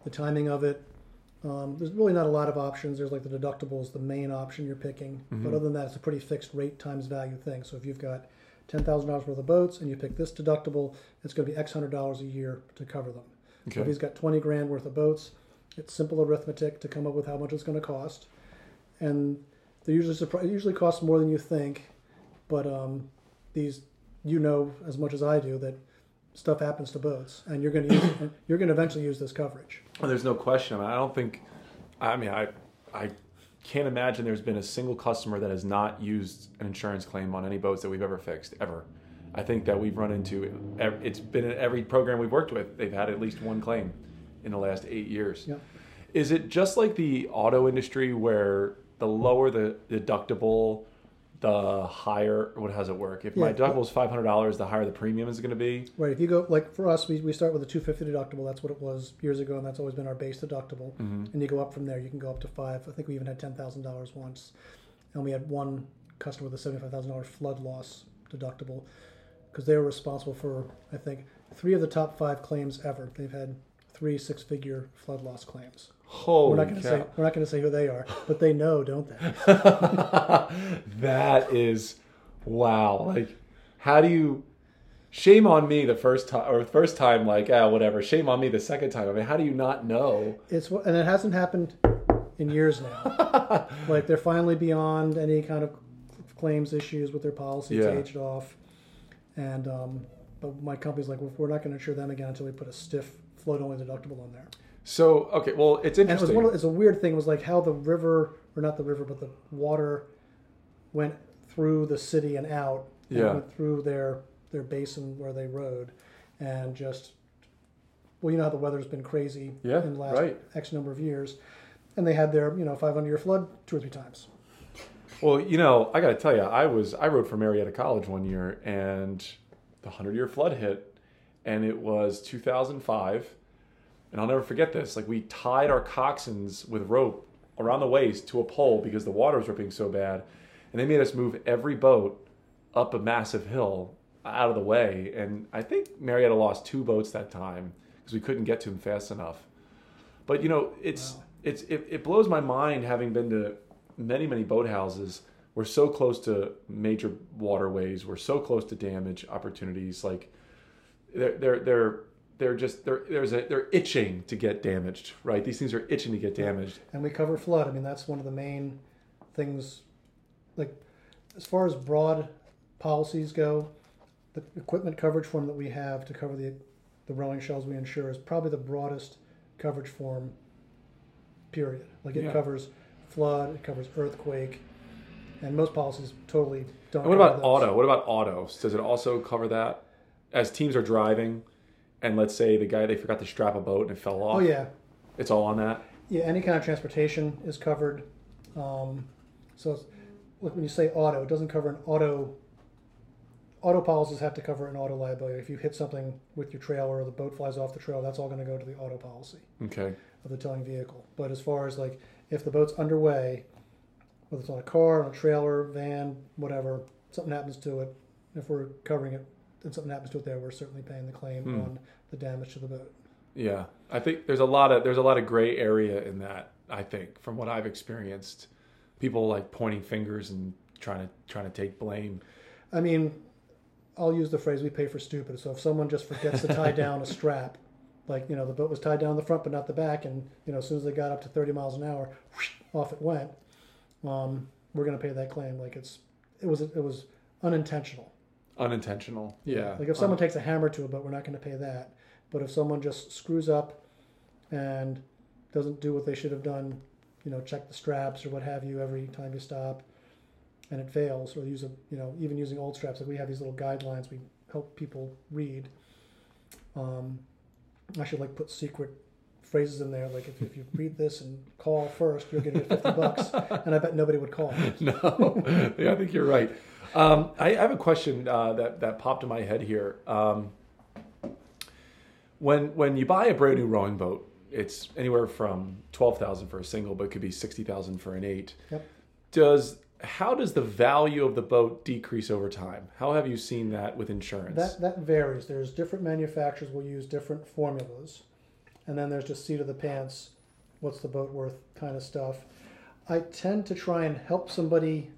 Speaker 1: the timing of it. Um, there's really not a lot of options. There's like the deductible is the main option you're picking,
Speaker 2: Mm-hmm.
Speaker 1: but other than that, it's a pretty fixed rate times value thing. So if you've got ten thousand dollars worth of boats and you pick this deductible, it's going to be X hundred dollars a year to cover them. So if he's got twenty grand worth of boats, it's simple arithmetic to come up with how much it's going to cost, and they usually surpri- it usually costs more than you think, but um, these you know as much as I do that stuff happens to boats, and you're going to use you're going to eventually use this coverage.
Speaker 2: Well, there's no question. I don't think. I mean, I I can't imagine there's been a single customer that has not used an insurance claim on any boats that we've ever fixed ever. I think that we've run into. It's been in every program we've worked with. They've had at least one claim in the last eight years.
Speaker 1: Yeah.
Speaker 2: Is it just like the auto industry where the lower the deductible, the higher? What how's it work? If my
Speaker 1: Yeah.
Speaker 2: deductible is five hundred dollars, the higher the premium is going to be.
Speaker 1: Right. If you go like for us, we, we start with a 250 deductible. That's what it was years ago, and that's always been our base deductible.
Speaker 2: Mm-hmm.
Speaker 1: And you go up from there. You can go up to five. I think we even had ten thousand dollars once, and we had one customer with a seventy-five thousand dollars flood loss deductible because they were responsible for I think three of the top five claims ever. They've had three six-figure flood loss claims.
Speaker 2: Holy
Speaker 1: we're not going to say we're not going to say who they are, but they know, don't they?
Speaker 2: that is wow. Like, how do you? Shame on me the first time, or first time, like, ah, whatever. Shame on me the second time. I mean, how do you not know?
Speaker 1: It's what- and it hasn't happened in years now. like they're finally beyond any kind of claims issues with their policy. It's
Speaker 2: Yeah.
Speaker 1: aged off, and um, but my company's like, well, we're not going to insure them again until we put a stiff float only deductible on there.
Speaker 2: So, okay, well, it's
Speaker 1: And it was one. Of, it's a weird thing. It was like how the river, or not the river, but the water went through the city and out. And
Speaker 2: Yeah.
Speaker 1: Went through their their basin where they rowed, and just well, you know how the weather's been crazy
Speaker 2: Yeah,
Speaker 1: in the last
Speaker 2: right.
Speaker 1: X number of years, and they had their you know 500 year flood two or three times.
Speaker 2: Well, you know, I got to tell you, I was I rowed for Marietta College one year, and the hundred year flood hit, and it was 2005, and I'll never forget this. Like we tied our coxswains with rope around the waist to a pole because the water was ripping so bad, and they made us move every boat up a massive hill out of the way. And I think Marietta lost two boats that time because we couldn't get to them fast enough. But you know, it's
Speaker 1: Wow.
Speaker 2: it's it, it blows my mind having been to many many boathouses. We're so close to major waterways. We're so close to damage opportunities. Like they're they're they're they're just they're there's a they're itching to get damaged. Right? These things are itching to get damaged.
Speaker 1: and we cover flood. I mean, that's one of the main things. Like, as far as broad policies go, the equipment coverage form that we have to cover the the rowing shells we insure is probably the broadest coverage form. Period. Like it
Speaker 2: Yeah.
Speaker 1: covers flood, it covers earthquake, and most policies totally don't.
Speaker 2: And what
Speaker 1: cover
Speaker 2: about
Speaker 1: those.
Speaker 2: auto? What about autos? Does it also cover that? As teams are driving, and let's say the guy they forgot to strap a boat and it fell off.
Speaker 1: Oh yeah,
Speaker 2: It's all on that.
Speaker 1: Yeah, any kind of transportation is covered. Um, so, look, when you say auto, it doesn't cover an auto. Auto policies have to cover an auto liability. If you hit something with your trailer or the boat flies off the trailer, that's all going to go to the auto policy
Speaker 2: Okay.
Speaker 1: of the towing vehicle. But as far as like if the boat's underway, whether it's on a car, on a trailer, van, whatever, something happens to it, if we're covering it, and something happens to it there, we're certainly paying the claim
Speaker 2: Hmm.
Speaker 1: on the damage to the boat.
Speaker 2: Yeah, I think there's a lot of there's a lot of gray area in that. I think from what I've experienced, people like pointing fingers and trying to trying to take blame.
Speaker 1: I mean, I'll use the phrase "we pay for stupid." So if someone just forgets to tie down a strap, like you know the boat was tied down the front but not the back, and you know as soon as they got up to 30 miles an hour, whoosh, off it went. Um, we're going to pay that claim like it's it was it was unintentional.
Speaker 2: Unintentional. Yeah.
Speaker 1: Like if someone takes a hammer to it, but we're not going to pay that. But if someone just screws up and doesn't do what they should have done, you know, check the straps or what have you every time you stop, and it fails, or use a, you know, even using old straps, like we have these little guidelines we help people read. Um, I should like put secret phrases in there, like if, if you read this and call first, you're going to get fifty bucks, and I bet nobody would call.
Speaker 2: no, yeah, I think you're right. Um, I, I have a question uh, that that popped in my head here. Um, when when you buy a brand new rowing boat, it's anywhere from twelve thousand for a single, but it could be sixty thousand for an eight.
Speaker 1: Yep.
Speaker 2: Does how does the value of the boat decrease over time? How have you seen that with insurance?
Speaker 1: That that varies. There's different manufacturers will use different formulas, and then there's just seat of the pants, what's the boat worth kind of stuff. I tend to try and help somebody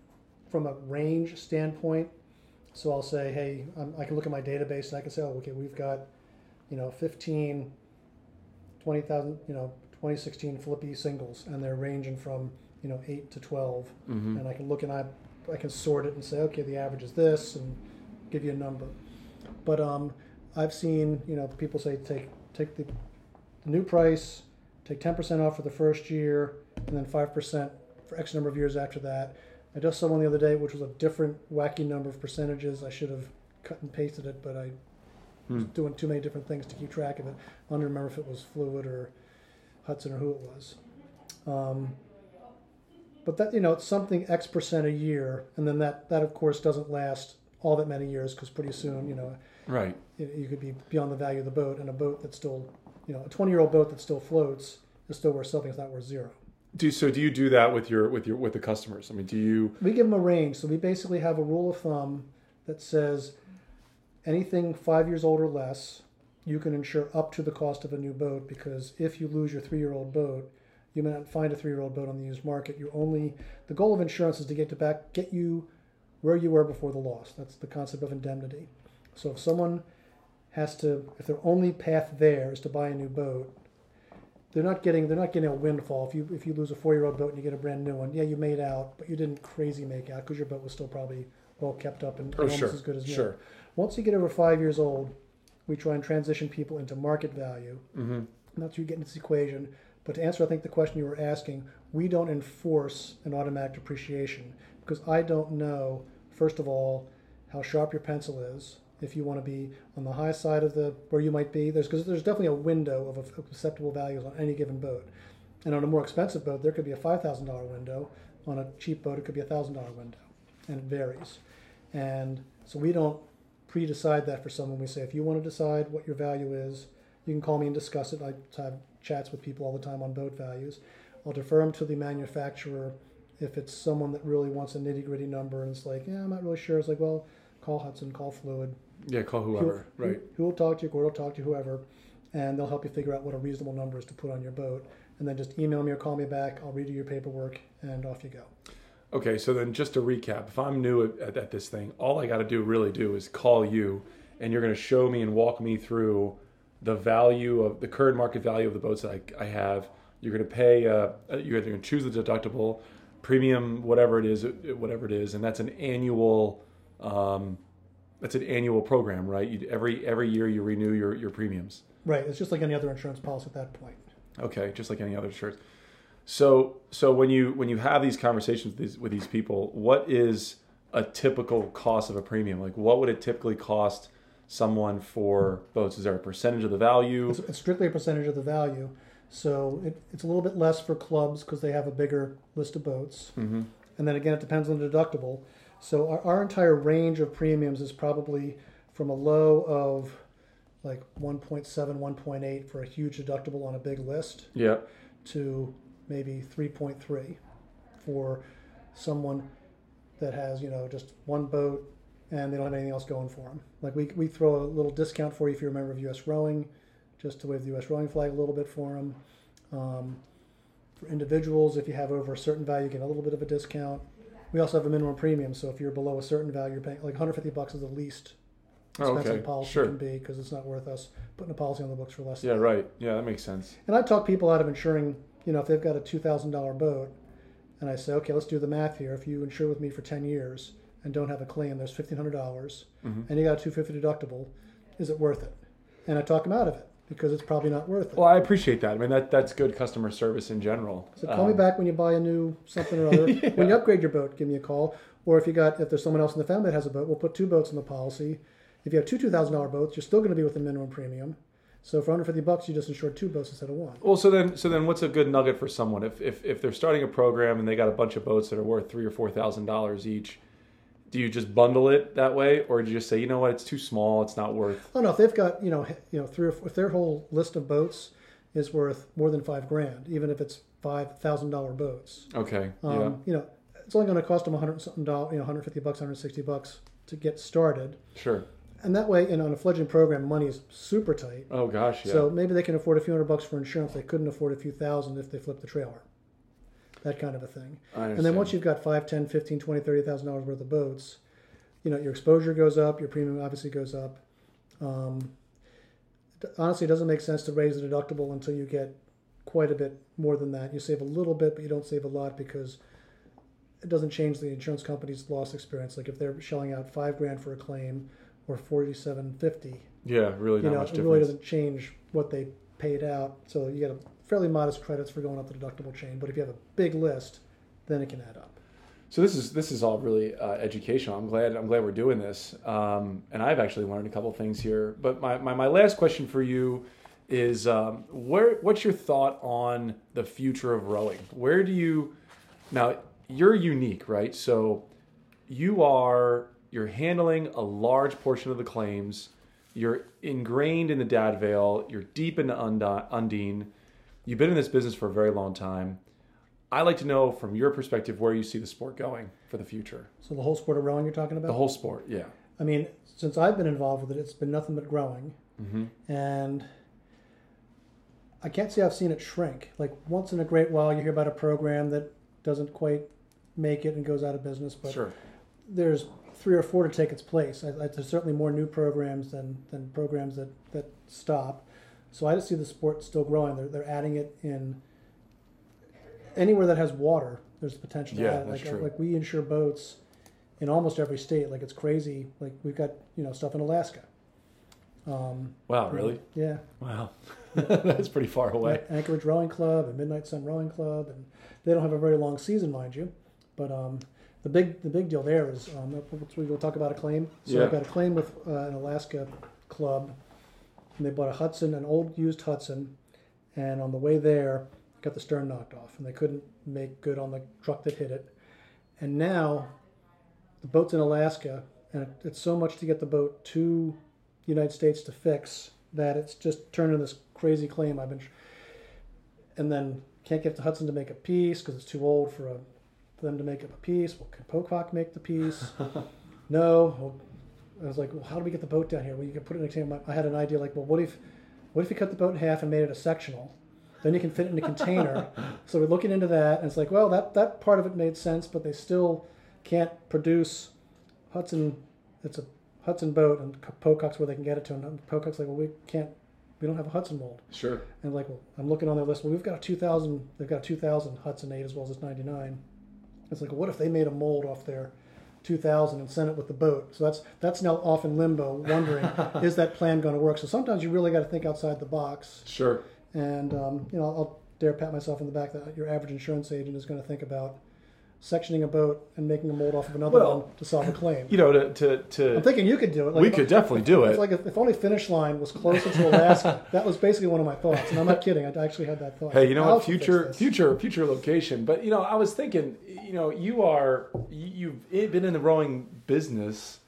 Speaker 1: from a range standpoint. So I'll say, hey, um, I can look at my database and I can say, oh, okay, we've got, you know, 15, 20,000, you know, 2016 Filippi singles, and they're ranging from, you know, 8 to 12.
Speaker 2: Mhm.
Speaker 1: And I can look and I, I can sort it and say, okay, the average is this, and give you a number. But um, I've seen, you know, people say take take the, the new price, take 10% off for the first year, and then 5% for X number of years after that. I just saw one the other day, which was a different wacky number of percentages. I should have cut and pasted it, but I was
Speaker 2: Hmm.
Speaker 1: doing too many different things to keep track of it. I don't remember if it was Fluid or Hudson or who it was. Um, but that you know, it's something X percent a year, and then that that of course doesn't last all that many years because pretty soon, you know,
Speaker 2: right.
Speaker 1: you, you could be beyond the value of the boat, and a boat that still, you know, a twenty-year-old boat that still floats is still worth something. It's not worth zero.
Speaker 2: Do so? Do you do that with your with your with the customers? I mean, do you?
Speaker 1: We give them a range, so we basically have a rule of thumb that says anything five years old or less, you can insure up to the cost of a new boat because if you lose your three-year-old boat, you may not find a three-year-old boat on the used market. You only the goal of insurance is to get to back get you where you were before the loss. That's the concept of indemnity. So if someone has to, if their only path there is to buy a new boat, they're not getting they're not getting a windfall. If you if you lose a four-year-old boat and you get a brand new one, yeah, you made out, but you didn't crazy make out because your boat was still probably well kept up and
Speaker 2: Oh,
Speaker 1: almost
Speaker 2: sure,
Speaker 1: as good as new.
Speaker 2: sure.
Speaker 1: Once you get over five years old, we try and transition people into market value.
Speaker 2: hmm
Speaker 1: Not to get into this equation, but to answer, I think the question you were asking, we don't enforce an automatic depreciation because I don't know, first of all, how sharp your pencil is. If you want to be on the high side of the where you might be, there's because there's definitely a window of acceptable values on any given boat, and on a more expensive boat, there could be a five thousand dollar window. On a cheap boat, it could be a thousand dollar window, and it varies. And so we don't pre-decide that for someone. We say if you want to decide what your value is, you can call me and discuss it. I have chats with people all the time on boat values. I'll defer them to the manufacturer if it's someone that really wants a nitty gritty number and it's like, yeah, I'm not really sure. It's like, well, call Hudson, call Fluid.
Speaker 2: Yeah, call whoever.
Speaker 1: Who,
Speaker 2: right.
Speaker 1: Who, will talk to you? Gord will talk to whoever, and they'll help you figure out what a reasonable number is to put on your boat. And then just email me or call me back. I'll redo your paperwork and off you go.
Speaker 2: Okay, so then just to recap, if I'm new at, at, this thing, all I got to do really do is call you, and you're going to show me and walk me through the value of the current market value of the boats that I, I have. You're going to pay. Uh, you're going to choose the deductible, premium, whatever it is, whatever it is, and that's an annual. Um, that's an annual program, right? You, every every year you renew your your premiums.
Speaker 1: Right. It's just like any other insurance policy at that point.
Speaker 2: Okay, just like any other insurance. So so when you when you have these conversations with these, with these people, what is a typical cost of a premium? Like what would it typically cost someone for boats? Is there a percentage of the value?
Speaker 1: It's, it's strictly a percentage of the value. So it, it's a little bit less for clubs because they have a bigger list of boats.
Speaker 2: hmm
Speaker 1: And then again, it depends on the deductible. So our, our entire range of premiums is probably from a low of like 1.7, 1.8 for a huge deductible on a big list
Speaker 2: Yeah.
Speaker 1: to maybe 3.3 for someone that has, you know, just one boat and they don't have anything else going for them. Like we, we throw a little discount for you if you're a member of U.S. Rowing, just to wave the U.S. Rowing flag a little bit for them. Um, for individuals, if you have over a certain value, you get a little bit of a discount. We also have a minimum premium, so if you're below a certain value, you're paying like 150 bucks is the least
Speaker 2: Oh,
Speaker 1: expensive
Speaker 2: okay.
Speaker 1: policy
Speaker 2: Sure.
Speaker 1: can be because it's not worth us putting a policy on the books for less.
Speaker 2: Yeah. Right. Yeah, that makes sense.
Speaker 1: and I talk people out of insuring, you know, if they've got a two thousand dollar boat, and I say, okay, let's do the math here. If you insure with me for ten years and don't have a claim, there's fifteen hundred dollars,
Speaker 2: hmm
Speaker 1: and you got a two fifty deductible. Is it worth it? And I talk them out of it because it's probably not worth it.
Speaker 2: Well, I appreciate that. I mean, that that's good customer service in general.
Speaker 1: So call me
Speaker 2: Um,
Speaker 1: back when you buy a new something or other. When you upgrade your boat, give me a call. Or if you got if there's someone else in the family that has a boat, we'll put two boats in the policy. If you have two two thousand dollar boats, you're still going to be with the minimum premium. So for 150 bucks, you just insured two boats instead of one.
Speaker 2: Well, so then, so then, what's a good nugget for someone if if, if they're starting a program and they got a bunch of boats that are worth three or four thousand dollars each? Do you just bundle it that way, or do you just say, you know what, it's too small, it's not worth?
Speaker 1: Oh no, if they've got you know you know three or four, if their whole list of boats is worth more than five grand, even if it's five thousand dollar boats,
Speaker 2: Okay,
Speaker 1: um,
Speaker 2: yeah,
Speaker 1: you know, it's only going to cost them a 100 something dollars, you know, 150 bucks, 160 bucks to get started.
Speaker 2: Sure.
Speaker 1: And that way, in on a fledgling program, money is super tight.
Speaker 2: Oh gosh, yeah.
Speaker 1: So maybe they can afford a few hundred bucks for insurance. They couldn't afford a few thousand if they flip the trailer. That kind of a thing. And then once you've got 5, 10, 15, 20, 30,000 dollars worth of boats, you know, your exposure goes up, your premium obviously goes up. Um, honestly, it doesn't make sense to raise the deductible until you get quite a bit more than that. You save a little bit, but you don't save a lot because it doesn't change the insurance company's loss experience. Like if they're shelling out five grand for a claim or forty-seven fifty,
Speaker 2: yeah, really
Speaker 1: you
Speaker 2: not
Speaker 1: know,
Speaker 2: much
Speaker 1: it really doesn't change what they paid out. So you got a fairly modest credits for going up the deductible chain. But if you have a big list, then it can add up.
Speaker 2: So this is this is all really uh, educational. I'm glad I'm glad we're doing this, um, and I've actually learned a couple things here. But my, my, my last question for you is, um, where what's your thought on the future of rowing? Where do you now? You're unique, right? So you are you're handling a large portion of the claims. You're ingrained in the Dad Vale. You're deep into Undine. You've been in this business for a very long time. I like to know from your perspective where you see the sport going for the future.
Speaker 1: So the whole sport of rowing you're talking about?
Speaker 2: The whole sport, yeah.
Speaker 1: I mean, since I've been involved with it, it's been nothing but growing. Mm-hmm. And I can't say I've seen it shrink. Like once in a great while, you hear about a program that doesn't quite make it and goes out of business, but
Speaker 2: Sure.
Speaker 1: there's three or four to take its place. I, I, there's certainly more new programs than, than programs that, that stop. So I just see the sport still growing. They're, they're adding it in anywhere that has water. There's the potential to
Speaker 2: Yeah,
Speaker 1: add
Speaker 2: that's
Speaker 1: Like,
Speaker 2: true.
Speaker 1: like we insure boats in almost every state. Like it's crazy. Like we've got you know stuff in Alaska. Um,
Speaker 2: Wow, really?
Speaker 1: yeah,
Speaker 2: Wow. That's pretty far away.
Speaker 1: Anchorage Rowing Club and Midnight Sun Rowing Club, and they don't have a very long season, mind you. But um, the big the big deal there is um, we will talk about a claim. So
Speaker 2: Yeah.
Speaker 1: I've got a claim with uh, an Alaska club, and they bought a Hudson, an old used Hudson, and on the way there, got the stern knocked off, and they couldn't make good on the truck that hit it. And now, the boat's in Alaska, and it, it's so much to get the boat to the United States to fix that it's just turned into this crazy claim. I've been, and then can't get the Hudson to make a piece because it's too old for a for them to make up a piece. Well, can Pocock make the piece? no. Well, I was like, well, how do we get the boat down here? Well, you can put it in a container. I had an idea like, well, what if, what if you cut the boat in half and made it a sectional? Then you can fit it in a container. so we're looking into that, and it's like, well, that that part of it made sense, but they still can't produce Hudson. It's a Hudson boat, and Pocock's where they can get it to. And Pocock's like, well, we can't. We don't have a Hudson mold.
Speaker 2: Sure.
Speaker 1: And like, well, I'm looking on their list. Well, we've got a 2000. They've got a 2000 Hudson 8 as well as this 99. It's like, well, what if they made a mold off their 2000 and sent it with the boat? So that's that's now off in limbo, wondering is that plan going to work? So sometimes you really got to think outside the box.
Speaker 2: Sure.
Speaker 1: And um, you know, I'll dare pat myself in the back that your average insurance agent is going to think about sectioning a boat and making a mold off of another
Speaker 2: Well,
Speaker 1: one to solve a claim.
Speaker 2: You know, to to, to
Speaker 1: I'm thinking you could do it. Like
Speaker 2: we
Speaker 1: if-
Speaker 2: could definitely do it.
Speaker 1: it's like if, if only finish line was closer to Alaska. that was basically one of my thoughts, and I'm not kidding. I actually had that thought.
Speaker 2: Hey, you know
Speaker 1: I'll
Speaker 2: what? Future, future, future location. But you know, I was thinking, you know, you are you've eh, been in the rowing business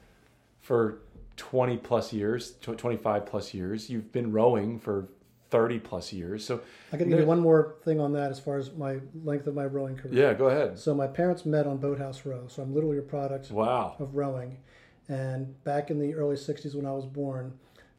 Speaker 2: for twenty plus years, twenty five plus years. You've been rowing for thirty plus years. So
Speaker 1: I can give you one more thing on that as far as my length of my rowing career.
Speaker 2: yeah, go ahead.
Speaker 1: So my parents met on Boathouse Row, so I'm literally a product
Speaker 2: Wow.
Speaker 1: of rowing. And back in the early '60s, when I was born,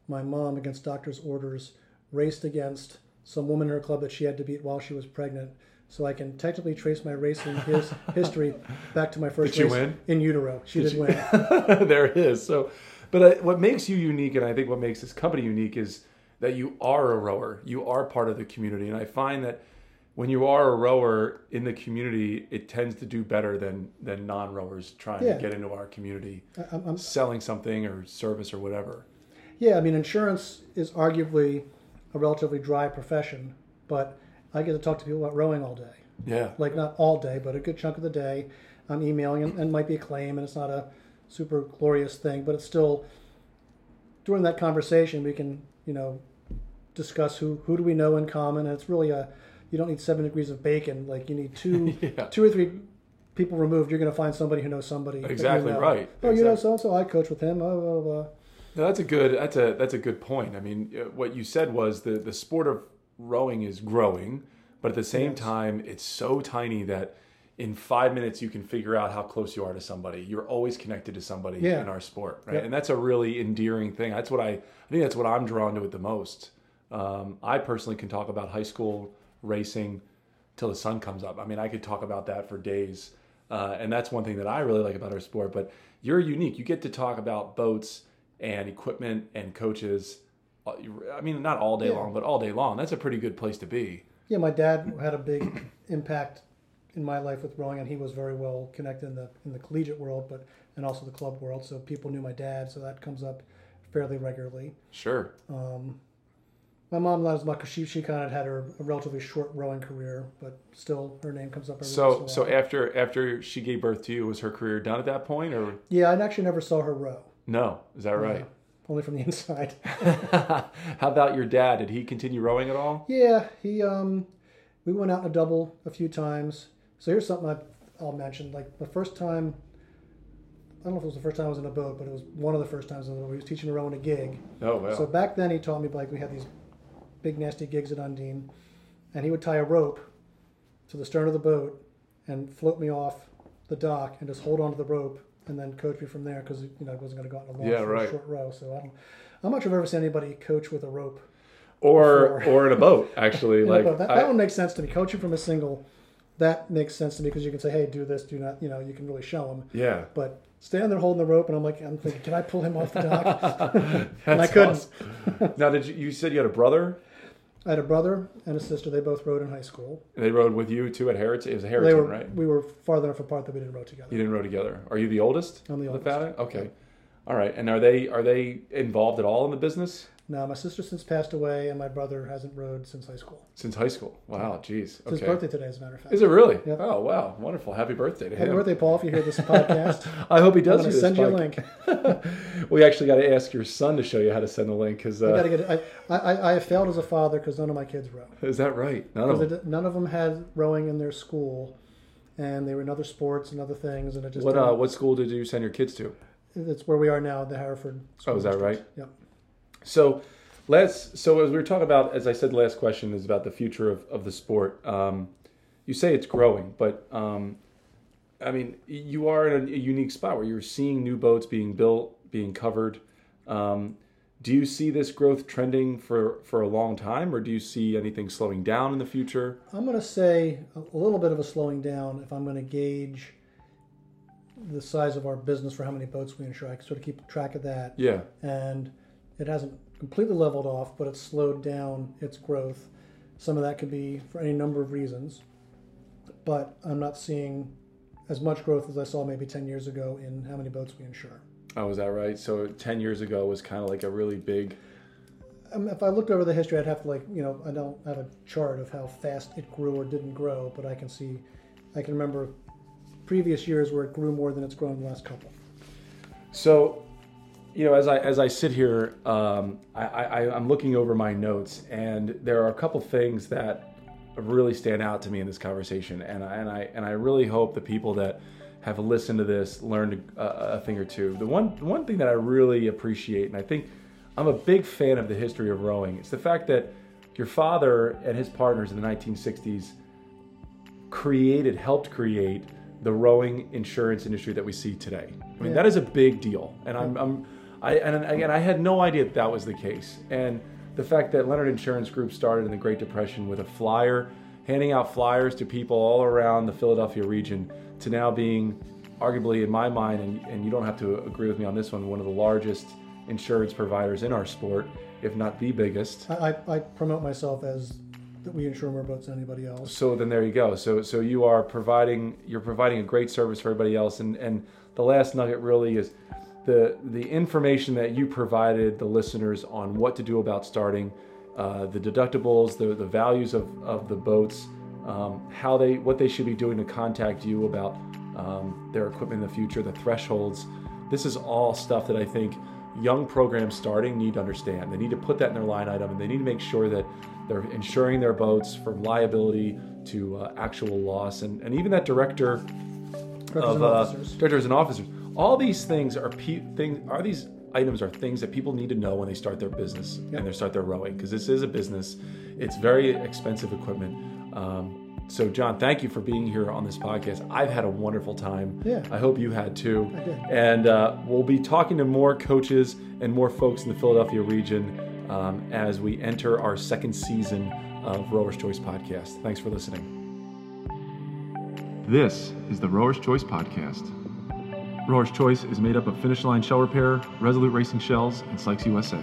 Speaker 1: my mom, against doctor's orders, raced against some woman in her club that she had to beat while she was pregnant. So I can technically trace my racing his history back to my first
Speaker 2: Did she
Speaker 1: race
Speaker 2: win?
Speaker 1: in utero. She did,
Speaker 2: Did
Speaker 1: win.
Speaker 2: there it is. So, but uh, what makes you unique, and I think what makes this company unique, is that you are a rower. You are part of the community, and I find that when you are a rower in the community, it tends to do better than than non rowers trying
Speaker 1: Yeah.
Speaker 2: to get into our community,
Speaker 1: I'm, I'm
Speaker 2: selling something or service or whatever.
Speaker 1: Yeah, I mean, insurance is arguably a relatively dry profession, but I get to talk to people about rowing all day.
Speaker 2: Yeah,
Speaker 1: Like, not all day, but a good chunk of the day. I'm emailing, and, and might be a claim, and it's not a super glorious thing, but it's still, during that conversation, we can, you know, discuss who, who do we know in common, and it's really a, you don't need seven degrees of bacon. Like, you need two,
Speaker 2: Yeah.
Speaker 1: two or three people removed. You're going to find somebody who knows somebody. that you
Speaker 2: Exactly
Speaker 1: know.
Speaker 2: right.
Speaker 1: Oh, you know so and so. I coach with him. Oh, blah, blah, blah.
Speaker 2: No, that's a good. That's a that's a good point. I mean, uh, what you said was the the sport of rowing is growing, but at the same
Speaker 1: Yes.
Speaker 2: time, it's so tiny that in five minutes you can figure out how close you are to somebody. You're always connected to somebody
Speaker 1: Yeah.
Speaker 2: in our sport, right?
Speaker 1: Yep.
Speaker 2: And that's a really endearing thing. That's what I, I think that's what I'm drawn to it the most. Um, I personally can talk about high school racing till the sun comes up. I mean, I could talk about that for days. Uh, and that's one thing that I really like about our sport. But you're unique. You get to talk about boats and equipment and coaches. uh, I mean, not all day
Speaker 1: Yeah.
Speaker 2: long, but all day long. That's a pretty good place to be.
Speaker 1: Yeah, my dad had a big impact in my life with rowing, and he was very well connected in the in the collegiate world, but and also the club world. So people knew my dad, so that comes up fairly regularly.
Speaker 2: Sure.
Speaker 1: My mom loves because she she kind of had her a relatively short rowing career, but still her name comes up every
Speaker 2: So, so
Speaker 1: in
Speaker 2: after after she gave birth to you, was her career done at that point, or
Speaker 1: yeah, I actually never saw her row,
Speaker 2: no? Is that right?
Speaker 1: only from the inside.
Speaker 2: How about your dad? Did he continue rowing at all?
Speaker 1: Yeah, he um, we went out in a double a few times. So here's something I, I'll mention. Like the first time, I don't know if it was the first time I was in a boat, but it was one of the first times in a boat. He was teaching me rowing a gig.
Speaker 2: Oh well.
Speaker 1: So back then he taught me like we had these big nasty gigs at Undine, and he would tie a rope to the stern of the boat and float me off the dock and just hold onto the rope and then coach me from there because you know I wasn't going to go out in a long
Speaker 2: Yeah, right.
Speaker 1: short row. So I don't. I'm not sure I've ever seen anybody coach with a rope.
Speaker 2: or
Speaker 1: before.
Speaker 2: or in a boat, actually. Like
Speaker 1: but that,
Speaker 2: I-
Speaker 1: that one makes sense to me. Coaching from a single, that makes sense to me because you can say, "Hey, do this, do not." You know, you can really show them.
Speaker 2: yeah.
Speaker 1: But standing there holding the rope, and I'm like, I'm thinking, can I pull him off the dock? and I couldn't.
Speaker 2: awesome. now, did you, you said you had a brother?
Speaker 1: I had a brother and a sister. They both rowed in high school.
Speaker 2: They rowed with you too at Harriton. It was a Harriton,
Speaker 1: were
Speaker 2: right?
Speaker 1: we were far enough apart that we didn't row together.
Speaker 2: You didn't row together. Are you the oldest?
Speaker 1: I'm the oldest.
Speaker 2: family? Okay. All right. And are they are they involved at all in the business
Speaker 1: No, my sister since passed away, and my brother hasn't rowed since high school.
Speaker 2: since high school? Wow. Jeez.
Speaker 1: It's
Speaker 2: Okay.
Speaker 1: his birthday today, as a matter of fact.
Speaker 2: Is it really?
Speaker 1: Yep.
Speaker 2: Oh wow. Wonderful. Happy birthday to
Speaker 1: Happy
Speaker 2: him.
Speaker 1: birthday, Paul! If you hear this podcast,
Speaker 2: I hope he
Speaker 1: I'm
Speaker 2: does.
Speaker 1: going
Speaker 2: hear
Speaker 1: to send you a link.
Speaker 2: We actually got to ask your son to show you how to send the link because
Speaker 1: I
Speaker 2: uh,
Speaker 1: got to get. It. I, I I have failed as a father because none of my kids row.
Speaker 2: is that right? None of them.
Speaker 1: it- none of them had rowing in their school, and they were in other sports and other things, and it just
Speaker 2: What uh, what school did you send your kids to?
Speaker 1: it's where we are now, the Hereford. School
Speaker 2: Oh, is that
Speaker 1: District.
Speaker 2: right?
Speaker 1: Yep.
Speaker 2: So let's. So as we were talking about, as I said, the last question is about the future of, of the sport. Um, you say it's growing, but um, I mean, you are in a, a unique spot where you're seeing new boats being built, being covered. Um, do you see this growth trending for for a long time, or do you see anything slowing down in the future?
Speaker 1: I'm going to say a little bit of a slowing down if I'm going to gauge the size of our business for how many boats we insure. I can sort of keep track of that,
Speaker 2: Yeah.
Speaker 1: and it hasn't completely leveled off, but it's slowed down its growth. Some of that could be for any number of reasons, but I'm not seeing as much growth as I saw maybe 10 years ago in how many boats we insure.
Speaker 2: Oh, is that right? So ten years ago was kind of like a really big.
Speaker 1: Um, if I looked over the history, I'd have to like you know I don't have a chart of how fast it grew or didn't grow, but I can see, I can remember previous years where it grew more than it's grown in the last couple.
Speaker 2: So, you know, as I as I sit here, um, I, I I'm looking over my notes, and there are a couple things that really stand out to me in this conversation, and I, and I and I really hope the people that have listened to this learned a, a thing or two. The one one thing that I really appreciate, and I think I'm a big fan of the history of rowing. It's the fact that your father and his partners in the 1960s created, helped create the rowing insurance industry that we see today. I mean,
Speaker 1: Yeah.
Speaker 2: that is a big deal, and I'm, I'm I and again, I had no idea that, that was the case, and the fact that Leonard Insurance Group started in the Great Depression with a flyer, handing out flyers to people all around the Philadelphia region, to now being, arguably in my mind, and, and you don't have to agree with me on this one, one of the largest insurance providers in our sport, if not the biggest.
Speaker 1: I, I, I promote myself as that we insure more boats than anybody else.
Speaker 2: So then there you go. So so you are providing you're providing a great service for everybody else. And and the last nugget really is the the information that you provided the listeners on what to do about starting, uh, the deductibles, the the values of of the boats, um, how they what they should be doing to contact you about um, their equipment in the future, the thresholds. This is all stuff that I think young programs starting need to understand. They need to put that in their line item, and they need to make sure that they're insuring their boats from liability to uh, actual loss, and, and even that director
Speaker 1: Directors
Speaker 2: of uh, directors and officers. All these things are pe- things are these items are things that people need to know when they start their business and they start their rowing because this is a business. It's very expensive equipment. Um, So, John, thank you for being here on this podcast. I've had a wonderful time.
Speaker 1: Yeah.
Speaker 2: I hope you had too.
Speaker 1: I did.
Speaker 2: And uh, we'll be talking to more coaches and more folks in the Philadelphia region um, as we enter our second season of Rower's Choice Podcast. Thanks for listening. This is the Rower's Choice Podcast. Rower's Choice is made up of Finish Line Shell Repair, Resolute Racing Shells, and Sykes USA.